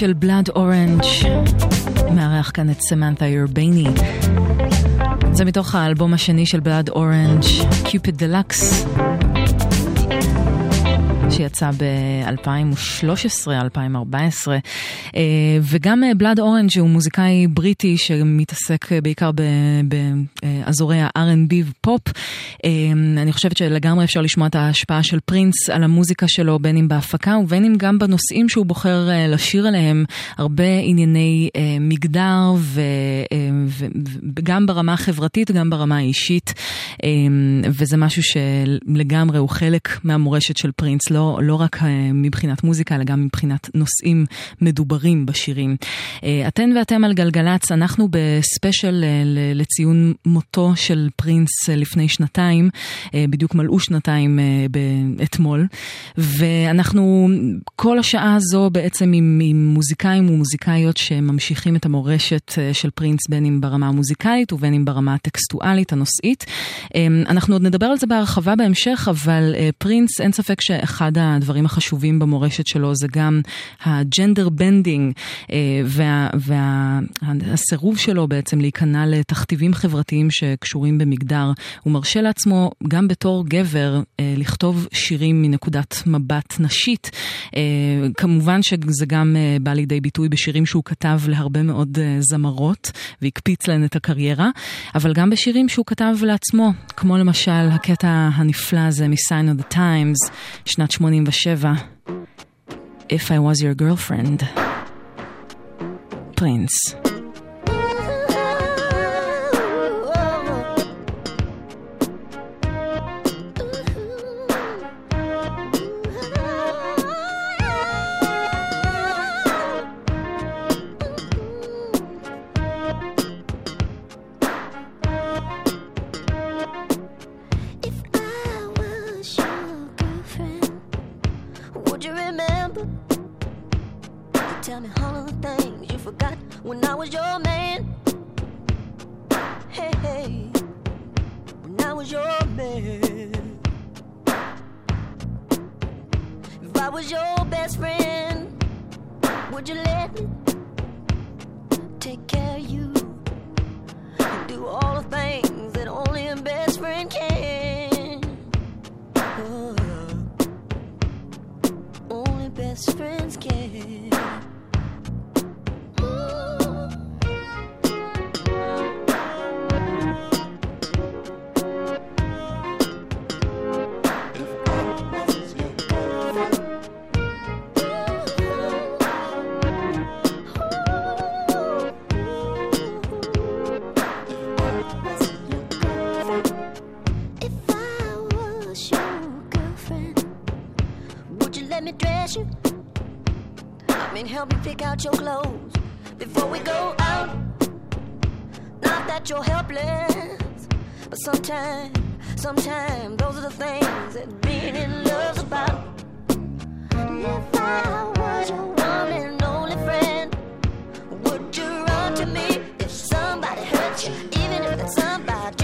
של בלאד אורנג' מארח כאן את סמנתה אורבני. זה מתוך האלבום השני של בלאד אורנג', Cupid Deluxe, שיצא ב-2013-2014. וגם בלאד אורנג' הוא מוזיקאי בריטי שמתעסק בעיקר באזורי ה-R&B ופופ. אני חושבת שלגמרי אפשר לשמוע את ההשפעה של פרינס על המוזיקה שלו, בין אם בהפקה ובין אם גם בנושאים שהוא בוחר לשיר עליהם. הרבה ענייני מגדר וגם ברמה החברתית, גם ברמה האישית. וזה משהו שלגמרי הוא חלק מהמורשת של פרינס, לא, לא רק מבחינת מוזיקה, אלא גם מבחינת נושאים מדוברים בשירים. אתן ואתם על גלגלצ, אנחנו בספיישל לציון מותו של פרינס לפני שנתיים, בדיוק מלאו שנתיים אתמול, ואנחנו כל השעה הזו בעצם עם, עם מוזיקאים ומוזיקאיות שממשיכים את המורשת של פרינס, בין אם ברמה המוזיקלית ובין אם ברמה הטקסטואלית, הנושאית. אנחנו עוד נדבר על זה בהרחבה בהמשך, אבל פרינס, אין ספק שאחד הדברים החשובים במורשת שלו זה גם ה-gender bending והסירוב שלו בעצם להיכנע לתכתיבים חברתיים שקשורים במגדר. הוא מרשה לעצמו גם בתור גבר לכתוב שירים מנקודת מבט נשית. כמובן שזה גם בא לידי ביטוי בשירים שהוא כתב להרבה מאוד זמרות והקפיץ להן את הקריירה, אבל גם בשירים שהוא כתב לעצמו, כמו למשל הקטע הנפלא הזה מ-Sign of the Times, שנת 87, If I was your girlfriend, פרינס. When I was your man. Hey, hey, when I was your man. If I was your best friend, would you let me take care of you? and do all the things that only a best friend can. Oh, only best friends can. Dress you? I mean, help me pick out your clothes before we go out. Not that you're helpless, but sometimes, sometimes those are the things that being in love's about. If I was your one and only friend, would you run to me if somebody hurt you, even if that somebody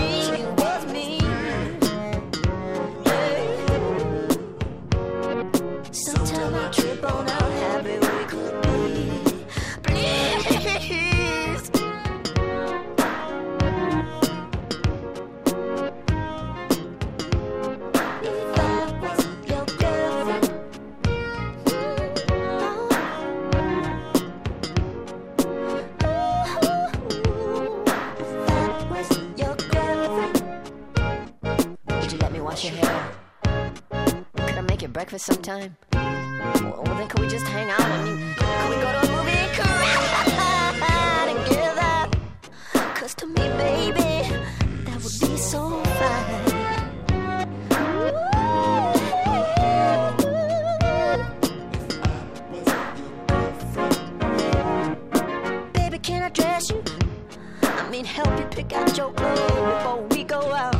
your hair. Could I make you breakfast sometime? Well, then could we just hang out? I mean, could we go to a movie [LAUGHS] together? Cause to me, baby, that would be so fine. Baby, can I dress you? I mean, help you pick out your clothes before we go out.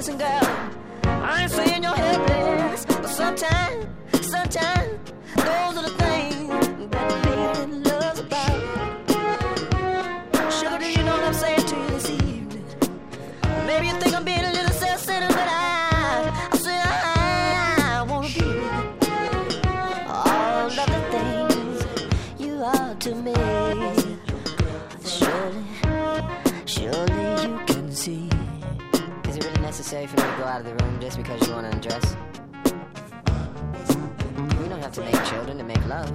Listen, girl, I ain't saying you're helpless, but sometimes, sometimes, those are the things that feeling love's about. Sugar, do you know what I'm saying to you this evening? Maybe you think I'm being it necessary for me to go out of the room just because you want to undress? We don't have to make children to make love.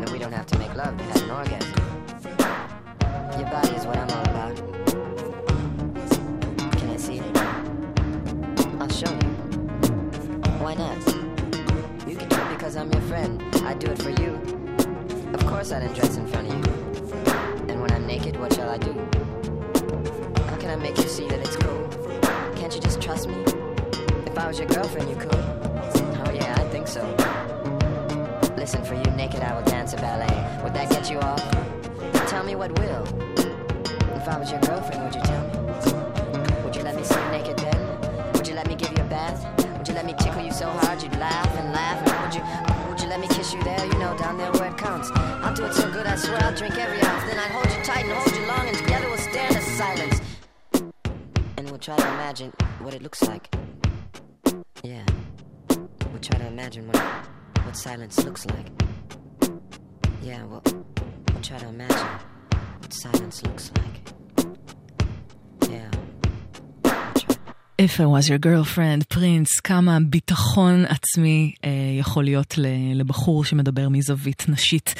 No, we don't have to make love to have an orgasm. Your body is what I'm all about. Can I see it? I'll show you. Why not? You can do it because I'm your friend. I do it for you. Of course I'd undress in front of you. And when I'm naked, what shall I do? How can I make you see that it's cool? Can't you just trust me? If I was your girlfriend, you could. Oh yeah, I think so. Listen, for you naked, I will dance a ballet. Would that get you off? Tell me what will. If I was your girlfriend, would you tell me? Would you let me you naked then? Would you let me give you a bath? Would you let me tickle you so hard you'd laugh and laugh? And would you, would you let me kiss you there? You know, down there where it counts. I'll do it so good, I swear I'll drink every ounce. Then try to imagine what it looks like. Yeah. We'll try to imagine what, what silence looks like. Yeah, well, we'll try to imagine what silence looks like. If I was your girlfriend, פרינס, כמה ביטחון עצמי אה, יכול להיות לבחור שמדבר מזווית נשית.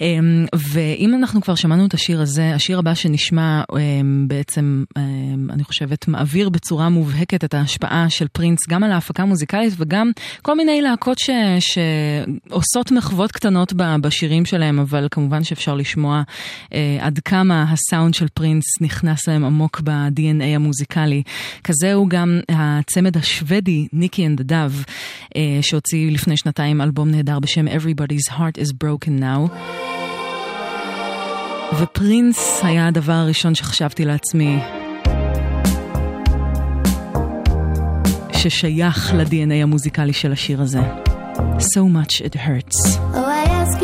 אה, ואם אנחנו כבר שמענו את השיר הזה, השיר הבא שנשמע אה, בעצם, אה, אני חושבת, מעביר בצורה מובהקת את ההשפעה של פרינס גם על ההפקה המוזיקלית וגם כל מיני להקות ש, שעושות מחוות קטנות בשירים שלהם, אבל כמובן שאפשר לשמוע אה, עד כמה הסאונד של פרינס נכנס להם עמוק ב-DNA המוזיקלי. כזה הוא גם גם הצמד השוודי, ניקי אנד הדב, שהוציא לפני שנתיים אלבום נהדר בשם Everybody's Heart is Broken Now. ופרינס היה הדבר הראשון שחשבתי לעצמי ששייך ל-DNA המוזיקלי של השיר הזה. So much it hurts. Oh,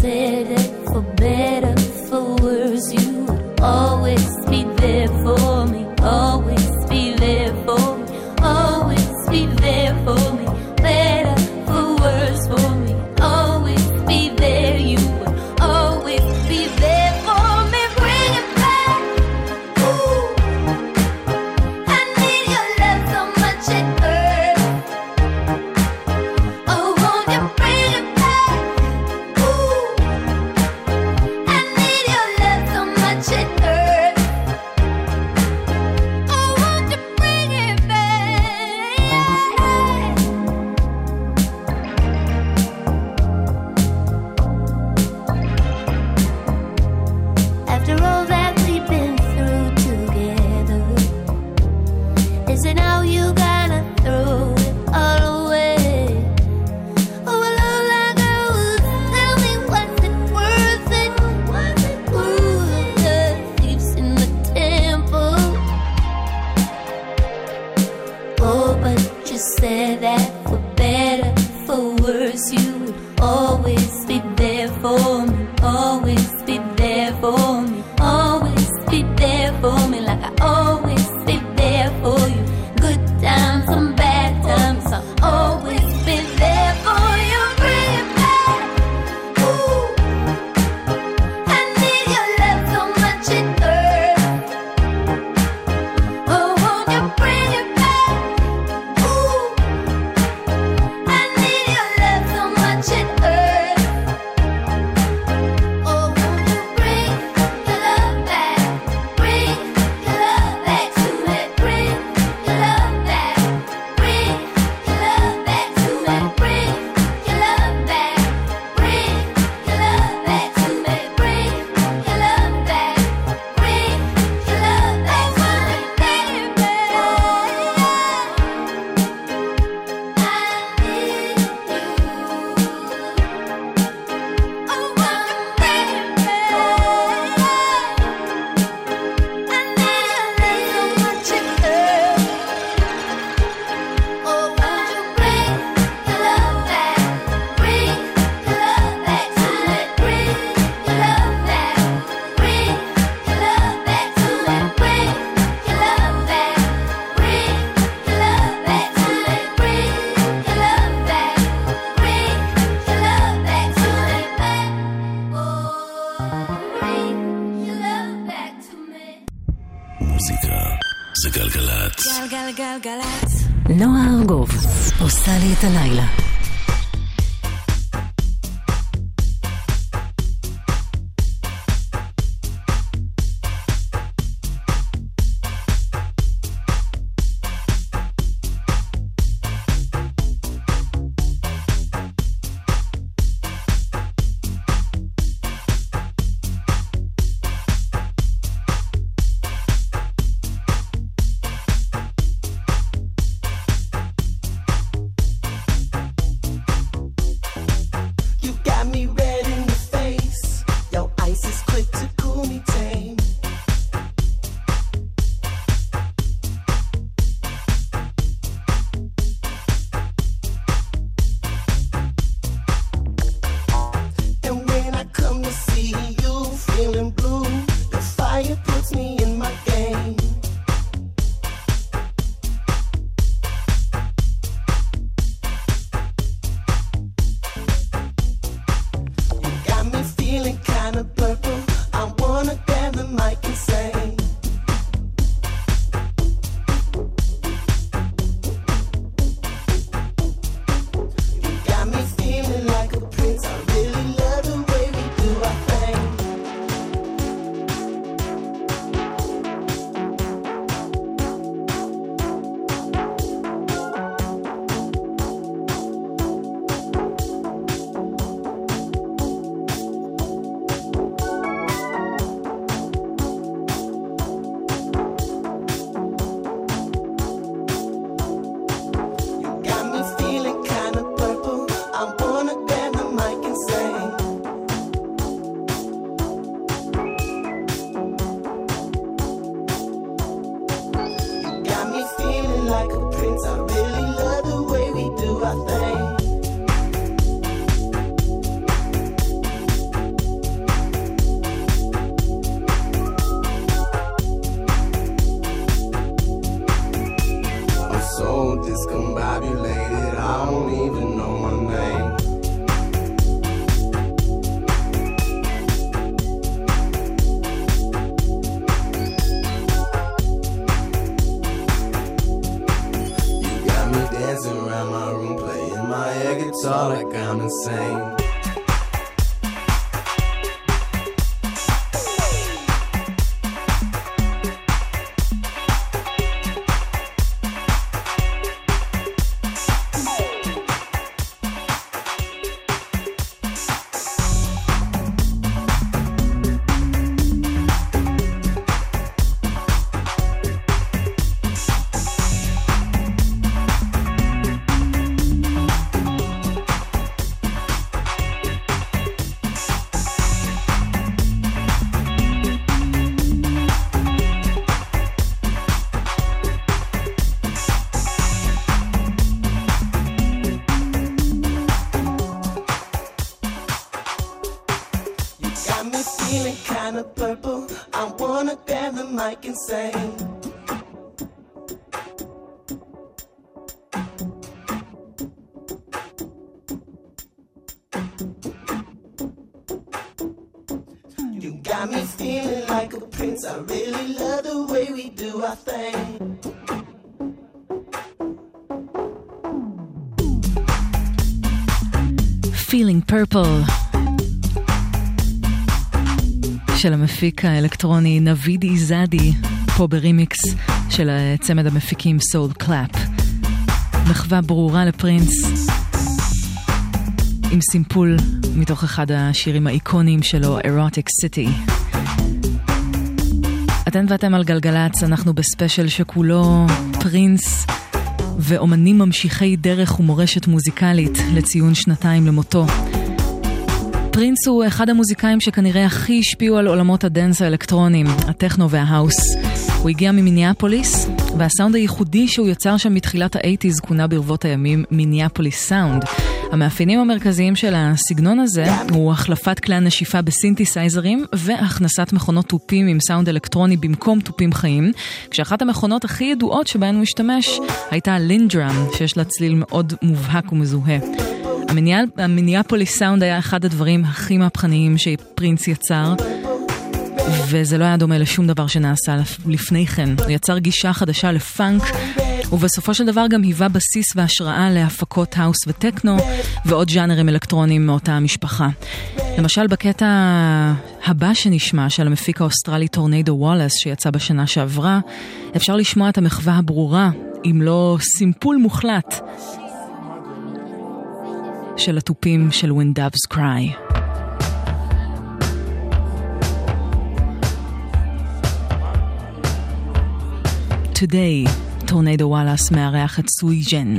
said that for better, for worse, you would always be there פרפל המפיק האלקטרוני נבידי זאדי, פה ברימיקס של צמד המפיקים Soul Clap. מחווה ברורה לפרינס, עם סימפול מתוך אחד השירים האיקוניים שלו, Erotic City. אתן ואתם על גלגלצ, אנחנו בספיישל שכולו פרינס ואומנים ממשיכי דרך ומורשת מוזיקלית לציון שנתיים למותו. פרינס הוא אחד המוזיקאים שכנראה הכי השפיעו על עולמות הדנס האלקטרונים, הטכנו וההאוס. הוא הגיע ממיניאפוליס, והסאונד הייחודי שהוא יצר שם מתחילת האייטיז כונה ברבות הימים Minneapolis sound. המאפיינים המרכזיים של הסגנון הזה הוא החלפת כלי הנשיפה בסינתסייזרים והכנסת מכונות תופים עם סאונד אלקטרוני במקום תופים חיים, כשאחת המכונות הכי ידועות שבהן הוא השתמש הייתה LinnDrum, שיש לה צליל מאוד מובהק ומזוהה. המיניאפוליס סאונד היה אחד הדברים הכי מהפכניים שפרינס יצר. וזה לא היה דומה לשום דבר שנעשה לפני כן. הוא יצר גישה חדשה לפאנק, ובסופו של דבר גם היווה בסיס והשראה להפקות האוס וטכנו, ועוד ז'אנרים אלקטרוניים מאותה המשפחה. למשל בקטע הבא שנשמע של המפיק האוסטרלי טורנדו וואלאס שיצא בשנה שעברה, אפשר לשמוע את המחווה הברורה, אם לא סימפול מוחלט, של התופים של When Doves Cry. Today, טורנדו וואלאס מארח את סוי ג'ן.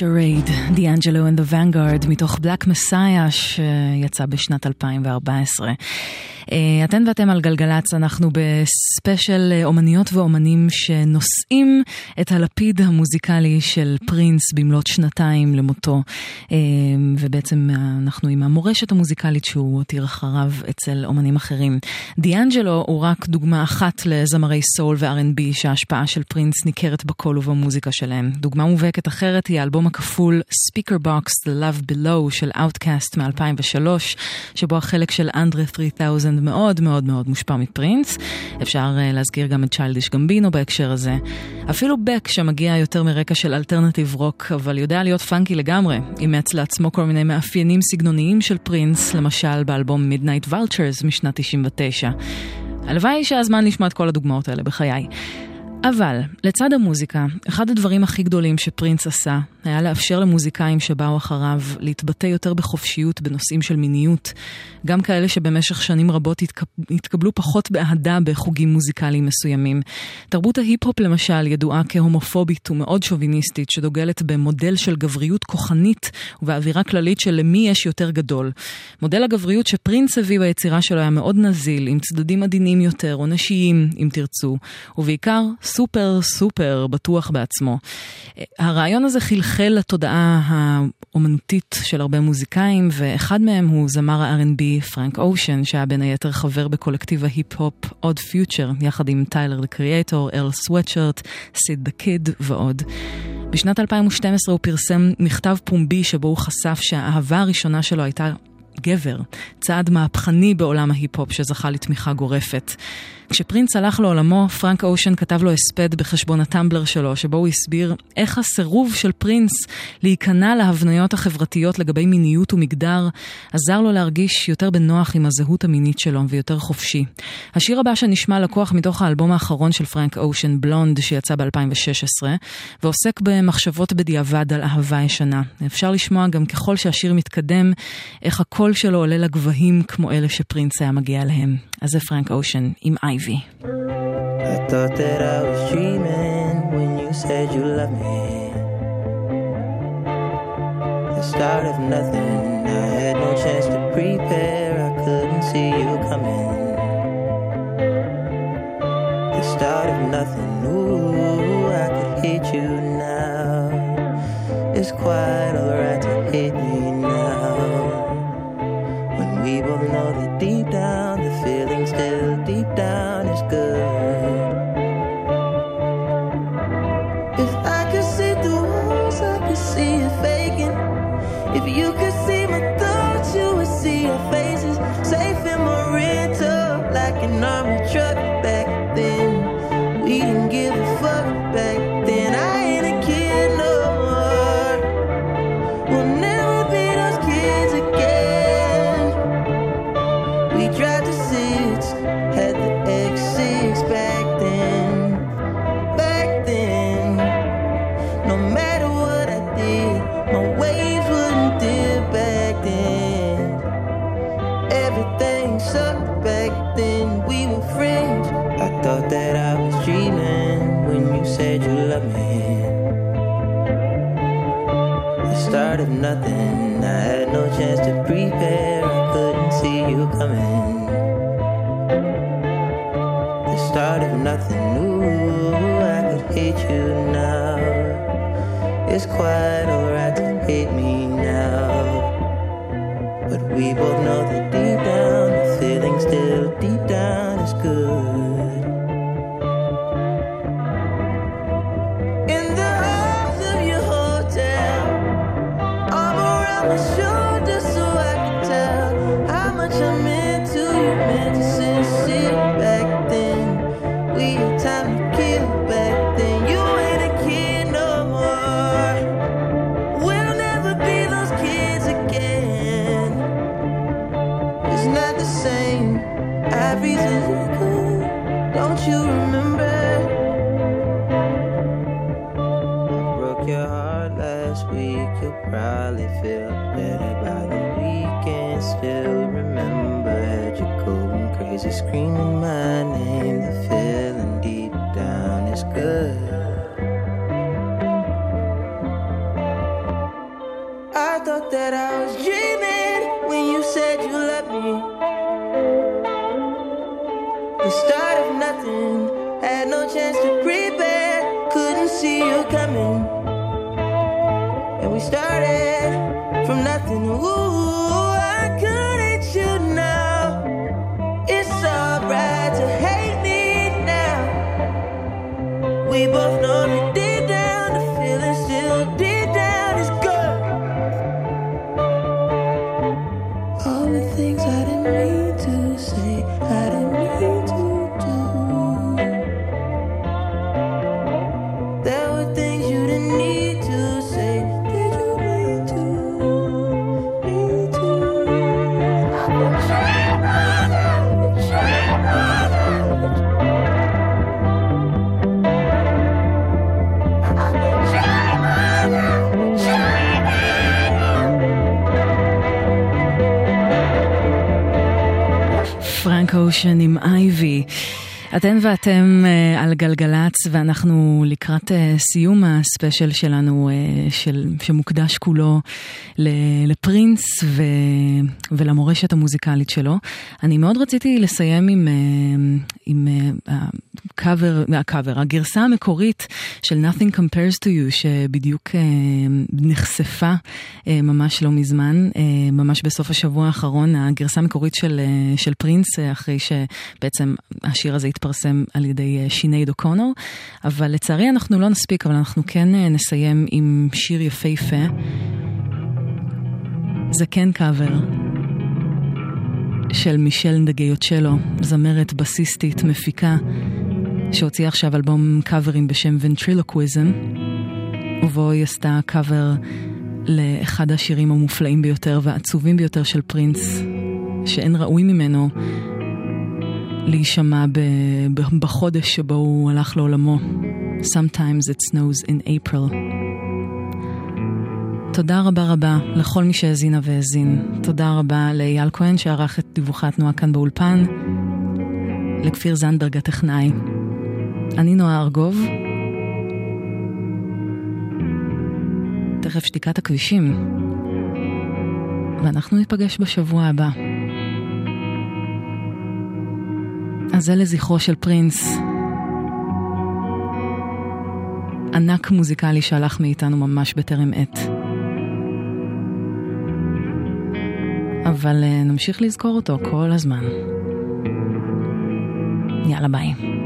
Charade, דיאנג'לו and the Vanguard, מתוך Black Messiah שיצא בשנת 2014. אה, אתן ואתם על גלגלצ, אנחנו בספיישל אה, אומניות ואומנים שנושאים את הלפיד המוזיקלי של פרינס במלאת שנתיים למותו, אה, ובעצם אנחנו עם המורשת המוזיקלית שהוא הותיר אחריו אצל אומנים אחרים. דיאנג'לו הוא רק דוגמה אחת לזמרי סול ו-R&B שההשפעה של פרינס ניכרת בקול ובמוזיקה שלהם. דוגמה מובהקת אחרת היא האלבום הכפול Speakerboxxx The Love Below של Outkast מ-2003, שבו החלק של אנדרה 3000 מאוד מאוד מאוד מושפע מפרינס. אפשר uh, להזכיר גם את צ'יילדיש גמבינו בהקשר הזה. אפילו בק שמגיע יותר מרקע של alternative rock, אבל יודע להיות פאנקי לגמרי, אימץ לעצמו כל מיני מאפיינים סגנוניים של פרינס, למשל באלבום Midnite Vultures משנת 99. הלוואי שהיה זמן לשמוע את כל הדוגמאות האלה בחיי. אבל לצד המוזיקה, אחד הדברים הכי גדולים שפרינס עשה היה לאפשר למוזיקאים שבאו אחריו להתבטא יותר בחופשיות בנושאים של מיניות, גם כאלה שבמשך שנים רבות התקבלו פחות באהדה בחוגים מוזיקליים מסוימים. תרבות ההיפ-הופ למשל ידועה כהומופובית ומאוד שוביניסטית, שדוגלת במודל של גבריות כוחנית ובאווירה כללית של למי יש יותר גדול. מודל הגבריות שפרינס הביא ביצירה שלו היה מאוד נזיל, עם צדדים עדינים יותר, או נשיים, אם תרצו, ובעיקר סופר סופר בטוח בעצמו. הרעיון הזה חלחל לתודעה האומנותית של הרבה מוזיקאים, ואחד מהם הוא זמר ה-R&B פרנק אושן, שהיה בין היתר חבר בקולקטיב ההיפ-הופ אוד פיוצ'ר, יחד עם טיילר דה קריאטור, ארל סווטשירט, סיד דה קיד ועוד. בשנת 2012 הוא פרסם מכתב פומבי שבו הוא חשף שהאהבה הראשונה שלו הייתה גבר, צעד מהפכני בעולם ההיפ-הופ שזכה לתמיכה גורפת. כשפרינס הלך לעולמו, פרנק אושן כתב לו הספד בחשבון הטמבלר שלו, שבו הוא הסביר איך הסירוב של פרינס להיכנע להבניות החברתיות לגבי מיניות ומגדר, עזר לו להרגיש יותר בנוח עם הזהות המינית שלו ויותר חופשי. השיר הבא שנשמע לקוח מתוך האלבום האחרון של פרנק אושן, בלונד, שיצא ב-2016, ועוסק במחשבות בדיעבד על אהבה ישנה. אפשר לשמוע גם ככל שהשיר מתקדם, איך הקול שלו עולה לגבהים כמו אלה שפרינס היה מגיע להם. אז זה פרנק אושן עם אייבי. Ivy. I thought that I was dreaming when you said you loved me. The start of nothing, I had no chance to prepare, I couldn't see you coming. The start of nothing, ooh, I could hate you now. It's quite alright I could hate you now. It's quite alright to hate me love, none אייבי. אתן ואתם uh, על גלגלצ, ואנחנו לקראת uh, סיום הספיישל שלנו, uh, של, שמוקדש כולו לפרינס ו, ולמורשת המוזיקלית שלו. אני מאוד רציתי לסיים עם, עם הקאבר, הקאבר, הגרסה המקורית של Nothing Compares to You, שבדיוק נחשפה ממש לא מזמן, ממש בסוף השבוע האחרון, הגרסה המקורית של, של פרינס, אחרי שבעצם השיר הזה התפרסם על ידי שינייד אוקונור, אבל לצערי אנחנו לא נספיק, אבל אנחנו כן נסיים עם שיר יפהפה. זה כן קאבר של מישל נדגיוצ'לו, זמרת בסיסטית, מפיקה, שהוציאה עכשיו אלבום קאברים בשם ונטרילוקוויזם, ובו היא עשתה קאבר לאחד השירים המופלאים ביותר והעצובים ביותר של פרינס, שאין ראוי ממנו להישמע בחודש שבו הוא הלך לעולמו. Sometimes it snows in April. תודה רבה רבה לכל מי שהאזינה והאזין. תודה רבה לאייל כהן שערך את דיווחי התנועה כאן באולפן. לכפיר זנדברג הטכנאי. אני נועה ארגוב. תכף שתיקת הכבישים. ואנחנו ניפגש בשבוע הבא. אז זה לזכרו של פרינס. ענק מוזיקלי שהלך מאיתנו ממש בטרם עת. אבל נמשיך לזכור אותו כל הזמן. יאללה ביי.